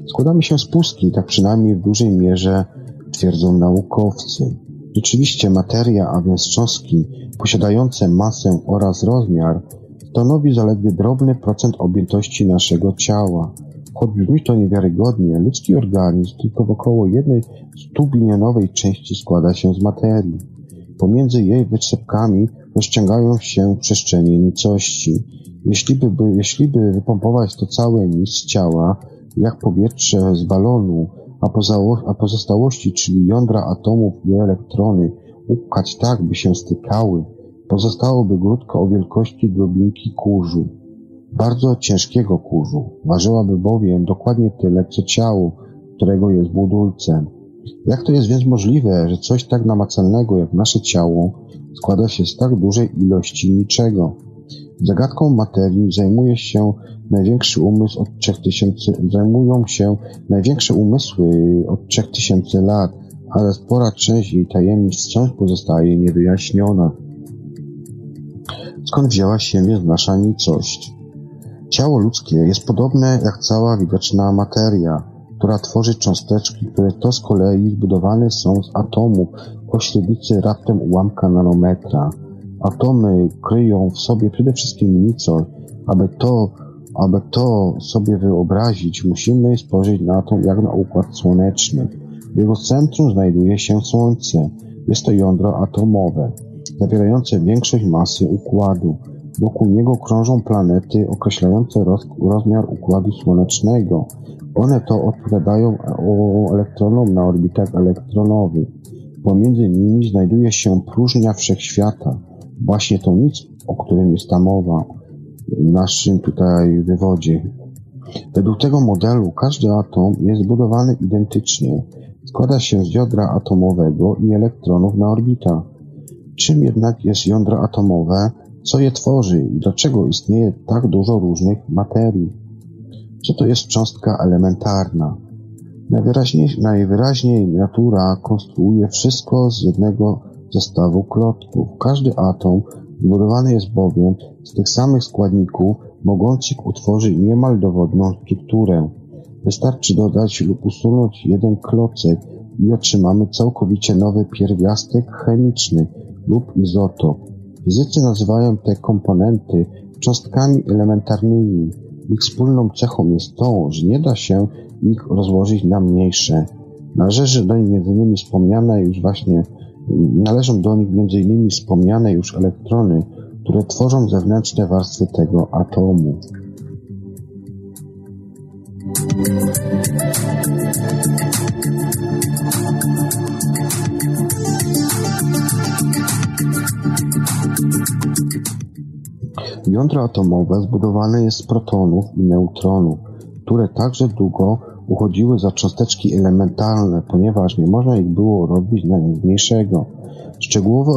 Składamy się z pustki, tak przynajmniej w dużej mierze twierdzą naukowcy. Rzeczywiście materia, a więc cząstki posiadające masę oraz rozmiar, stanowi zaledwie drobny procent objętości naszego ciała. Choć brzmi to niewiarygodnie, ludzki organizm tylko w około jednej stubilionowej części składa się z materii. Pomiędzy jej wysepkami rozciągają się przestrzenie nicości. Jeśli by, jeśli by wypompować to całe nic z ciała, jak powietrze z balonu, a, poza, a pozostałości, czyli jądra atomów i elektrony, upchać tak, by się stykały, pozostałoby grudko o wielkości drobinki kurzu. Bardzo ciężkiego kurzu. Ważyłaby bowiem dokładnie tyle, co ciało, którego jest budulcem. Jak to jest więc możliwe, że coś tak namacalnego jak nasze ciało składa się z tak dużej ilości niczego? Zagadką materii zajmuje się największy umysł od 3000, zajmują się największe umysły od 3000 lat, ale spora część jej tajemnic wciąż pozostaje niewyjaśniona. Skąd wzięła się więc nasza nicość? Ciało ludzkie jest podobne jak cała widoczna materia, która tworzy cząsteczki, które to z kolei zbudowane są z atomów o średnicy raptem ułamka nanometra. Atomy kryją w sobie przede wszystkim nicość. Aby to, aby to sobie wyobrazić, musimy spojrzeć na atom jak na układ słoneczny. W jego centrum znajduje się Słońce. Jest to jądro atomowe, zawierające większość masy układu. Wokół niego krążą planety określające roz, rozmiar układu słonecznego. One to odpowiadają elektronom na orbitach elektronowych. Pomiędzy nimi znajduje się próżnia wszechświata. Właśnie to nic, o którym jest ta mowa w naszym tutaj wywodzie. Według tego modelu każdy atom jest zbudowany identycznie. Składa się z jądra atomowego i elektronów na orbitach. Czym jednak jest jądro atomowe, co je tworzy dlaczego istnieje tak dużo różnych materii? Co to jest cząstka elementarna? Najwyraźniej, najwyraźniej natura konstruuje wszystko z jednego zestawu klocków. Każdy atom zbudowany jest bowiem z tych samych składników, mogących utworzyć niemal dowodną strukturę. Wystarczy dodać lub usunąć jeden klocek i otrzymamy całkowicie nowy pierwiastek chemiczny lub izotop. Fizycy nazywają te komponenty cząstkami elementarnymi. Ich wspólną cechą jest to, że nie da się ich rozłożyć na mniejsze. Należy do nich m.in. wspomniane już właśnie, należą do nich m.in. wspomniane już elektrony, które tworzą zewnętrzne warstwy tego atomu. Jądro atomowe zbudowane jest z protonów i neutronów, które także długo uchodziły za cząsteczki elementarne, ponieważ nie można ich było robić na nic mniejszego. Szczegółowe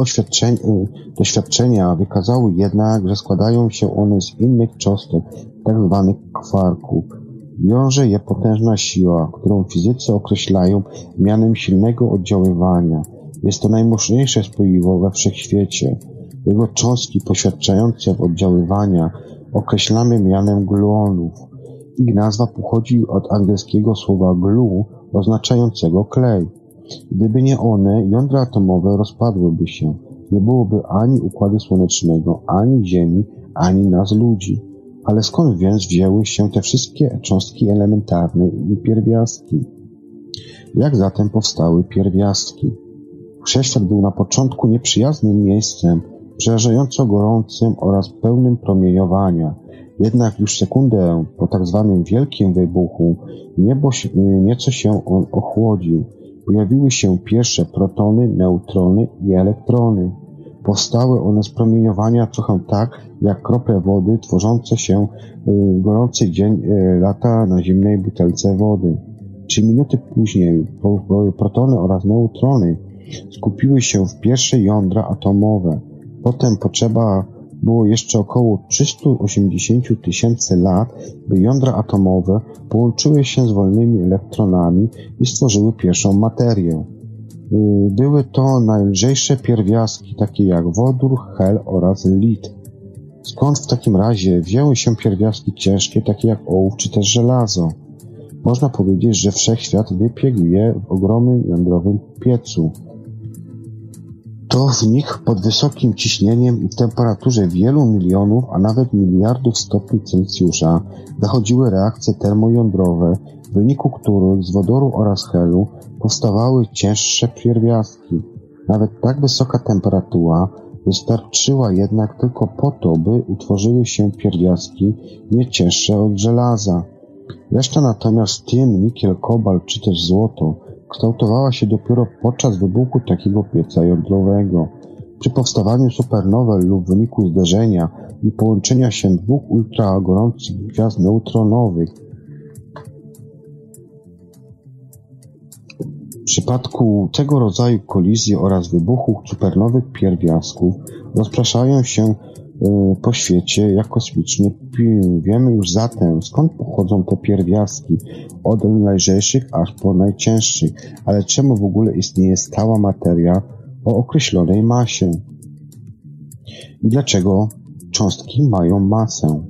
doświadczenia wykazały jednak, że składają się one z innych cząstek, tzw. Tak kwarków. Wiąże je potężna siła, którą fizycy określają mianem silnego oddziaływania. Jest to najmocniejsze spoiwo we wszechświecie. Jego cząstki poświadczające oddziaływania określamy mianem gluonów. Ich nazwa pochodzi od angielskiego słowa glue oznaczającego klej. Gdyby nie one, jądra atomowe rozpadłyby się. Nie byłoby ani Układu Słonecznego, ani Ziemi, ani nas ludzi. Ale skąd więc wzięły się te wszystkie cząstki elementarne i pierwiastki? Jak zatem powstały pierwiastki? Wszechświat był na początku nieprzyjaznym miejscem, przerażająco gorącym oraz pełnym promieniowania. Jednak już sekundę po tak zwanym wielkim wybuchu niebo, nieco się on ochłodził. Pojawiły się pierwsze protony, neutrony i elektrony. Powstały one z promieniowania trochę tak, jak krople wody tworzące się w y, gorący dzień y, lata na zimnej butelce wody. Trzy minuty później protony oraz neutrony skupiły się w pierwsze jądra atomowe. Potem potrzeba było jeszcze około 380 tysięcy lat, by jądra atomowe połączyły się z wolnymi elektronami i stworzyły pierwszą materię. Y, były to najlżejsze pierwiastki, takie jak wodór, hel oraz lit. Skąd w takim razie wzięły się pierwiastki ciężkie, takie jak ołów czy też żelazo? Można powiedzieć, że wszechświat wypiegł je w ogromnym jądrowym piecu. To w nich pod wysokim ciśnieniem i temperaturze wielu milionów, a nawet miliardów stopni Celsjusza zachodziły reakcje termojądrowe, w wyniku których z wodoru oraz helu powstawały cięższe pierwiastki. Nawet tak wysoka temperatura wystarczyła jednak tylko po to, by utworzyły się pierwiastki nie cięższe od żelaza. Reszta natomiast tym nikiel, kobalt czy też złoto kształtowała się dopiero podczas wybuchu takiego pieca jądrowego. Przy powstawaniu supernowy lub wyniku zderzenia i połączenia się dwóch ultragorących gwiazd neutronowych W przypadku tego rodzaju kolizji oraz wybuchu supernowych pierwiastków rozpraszają się po świecie jak kosmiczny. Wiemy już zatem, skąd pochodzą te pierwiastki, od najlżejszych aż po najcięższych, ale czemu w ogóle istnieje stała materia o określonej masie? I dlaczego cząstki mają masę?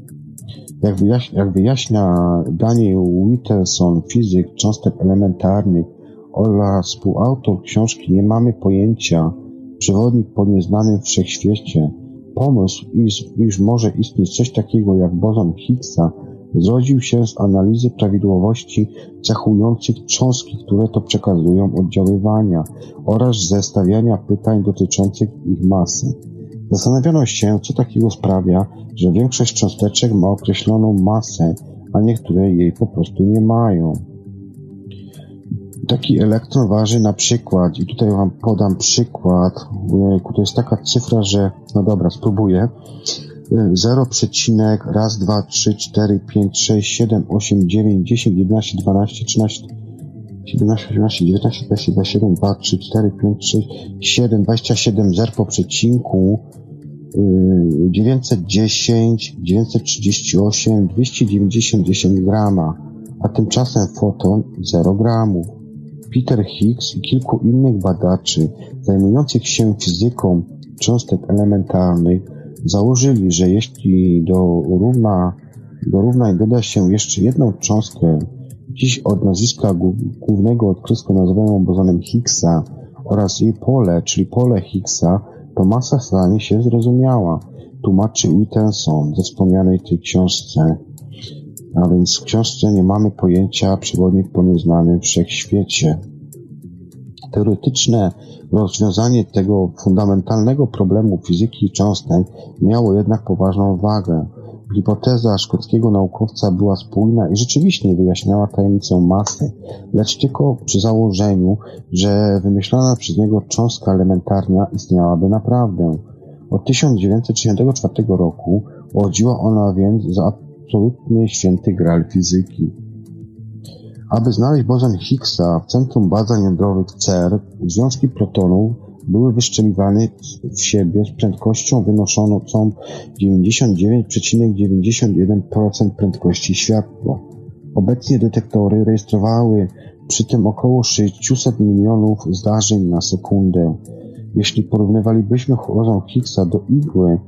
Jak, wyjaśnia, jak wyjaśnia Daniel Witterson, fizyk cząstek elementarnych oraz współautor książki Nie mamy pojęcia, przewodnik po nieznanym wszechświecie, Pomysł, iż, iż może istnieć coś takiego jak bozon Higgsa, zrodził się z analizy prawidłowości cechujących cząstki, które to przekazują oddziaływania oraz zestawiania pytań dotyczących ich masy. Zastanawiano się, co takiego sprawia, że większość cząsteczek ma określoną masę, a niektóre jej po prostu nie mają. Taki elektron waży na przykład, i tutaj wam podam przykład, to jest taka cyfra, że, no dobra, spróbuję, 0, raz, 2, 3, 4, 5, 6, 7, 8, 9, 10, 11, 12, 13, 17, 18, 19, 20, 27, 2, 3, 4, 5, 6, 7, 27, 0 po przecinku, 910, 938, 290 grama, a tymczasem foton 0 gramów. Peter Higgs i kilku innych badaczy zajmujących się fizyką cząstek elementarnych założyli, że jeśli do równa, do równań doda się jeszcze jedną cząstkę, dziś od nazwiska głównego odkrysku nazywaną bozonem Higgsa oraz jej pole, czyli pole Higgsa, to masa stanie się zrozumiała, tłumaczy Wittenson ze wspomnianej tej książce. A więc w książce nie mamy pojęcia przewodnik po nieznanym wszechświecie. Teoretyczne rozwiązanie tego fundamentalnego problemu fizyki cząstek miało jednak poważną wagę. Hipoteza szkockiego naukowca była spójna i rzeczywiście wyjaśniała tajemnicę masy, lecz tylko przy założeniu, że wymyślona przez niego cząstka elementarna istniałaby naprawdę. Od 1964 roku uchodziła ona więc za absolutnie święty gral fizyki. Aby znaleźć boson Higgsa w centrum badań jądrowych CERN, związki protonów były wyszczeliwane w siebie z prędkością wynoszącą 99,91% prędkości światła. Obecnie detektory rejestrowały przy tym około 600 milionów zdarzeń na sekundę. Jeśli porównywalibyśmy boson Higgsa do igły,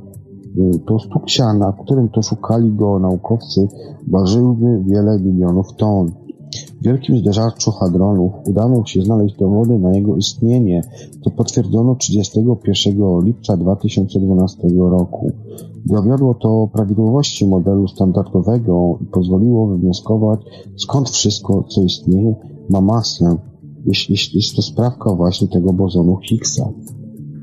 to stukcia, na którym to szukali go naukowcy, ważyłby wiele milionów ton. W wielkim zderzaczu hadronów udano się znaleźć dowody na jego istnienie, co potwierdzono 31 lipca 2012 roku. Dowiodło to prawidłowości modelu standardowego i pozwoliło wywnioskować, skąd wszystko, co istnieje, ma masę, jeśli jest to sprawka właśnie tego bozonu Higgsa,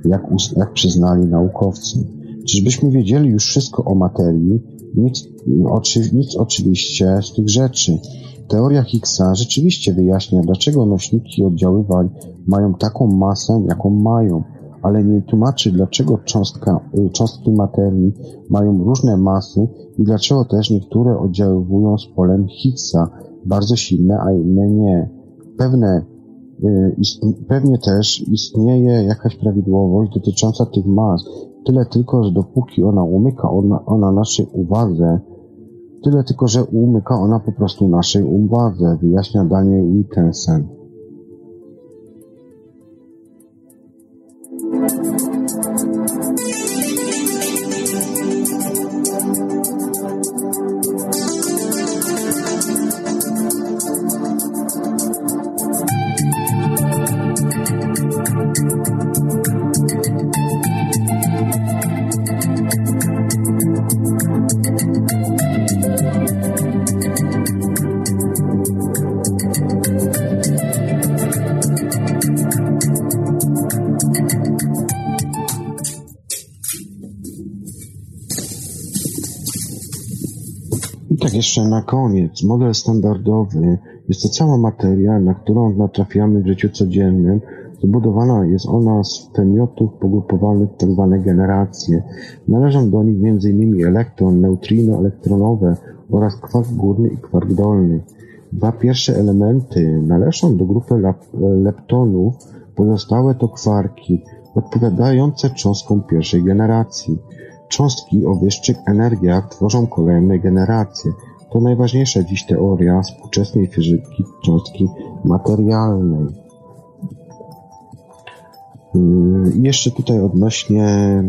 jak, jak przyznali naukowcy. Czyżbyśmy wiedzieli już wszystko o materii? Nic, oczy, nic oczywiście z tych rzeczy. Teoria Higgsa rzeczywiście wyjaśnia, dlaczego nośniki oddziaływań mają taką masę, jaką mają, ale nie tłumaczy, dlaczego cząstka, y, cząstki materii mają różne masy i dlaczego też niektóre oddziaływują z polem Higgsa, bardzo silne, a inne nie. Pewne, y, pewnie też istnieje jakaś prawidłowość dotycząca tych mas, tyle tylko, że dopóki ona umyka ona, ona naszej uwadze, Tyle tylko, że umyka ona po prostu naszej uwadze, wyjaśnia Daniel Wittensen. Jeszcze na koniec, model standardowy jest to cała materia, na którą natrafiamy w życiu codziennym. Zbudowana jest ona z wymiotów pogrupowanych w tzw. Tak generacje. Należą do nich m.in. elektron, neutrino elektronowe oraz kwark górny i kwark dolny. Dwa pierwsze elementy należą do grupy leptonów, pozostałe to kwarki, odpowiadające cząstkom pierwszej generacji. Cząstki o wyższych energiach tworzą kolejne generacje. To najważniejsza dziś teoria współczesnej fizyki cząstki materialnej. Yy, jeszcze tutaj odnośnie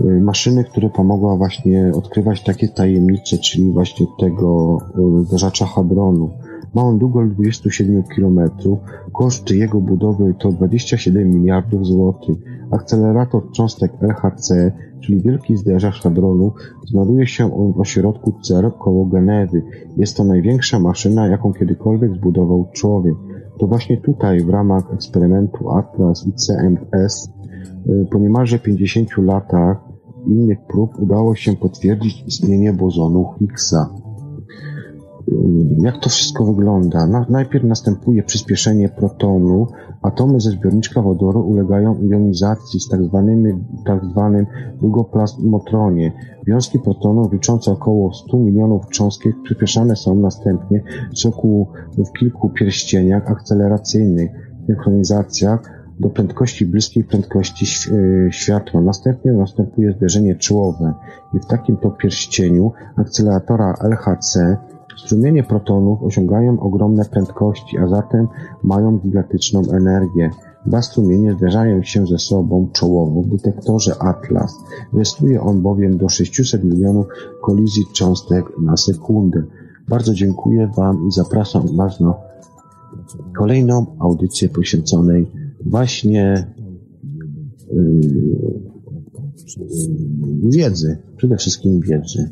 yy, maszyny, która pomogła właśnie odkrywać takie tajemnice, czyli właśnie tego uderzacza yy, hadronu. Ma on długość 27 km, koszty jego budowy to 27 miliardów złotych. Akcelerator cząstek LHC, czyli wielki zderzacz hadronu, znajduje się on w ośrodku CER koło Genewy. Jest to największa maszyna, jaką kiedykolwiek zbudował człowiek. To właśnie tutaj w ramach eksperymentu Atlas i CMS y, po niemalże 50 latach innych prób udało się potwierdzić istnienie bozonu Higgsa. Jak to wszystko wygląda? najpierw następuje przyspieszenie protonu. Atomy ze zbiorniczka wodoru ulegają jonizacji z tak, zwanymi, tak zwanym długoplazmotronie. Wiązki protonów liczące około 100 milionów cząstek przyspieszane są następnie w kilku pierścieniach akceleracyjnych, synchronizacjach do prędkości bliskiej prędkości e, światła. Następnie następuje zderzenie czołowe i w takim to pierścieniu akceleratora LHC Strumienie protonów osiągają ogromne prędkości, a zatem mają gigantyczną energię. Dwa strumienie zderzają się ze sobą czołowo w detektorze Atlas. Rejestruje on bowiem do 600 milionów kolizji cząstek na sekundę. Bardzo dziękuję Wam i zapraszam Was na kolejną audycję poświęconej właśnie yy, wiedzy, przede wszystkim wiedzy.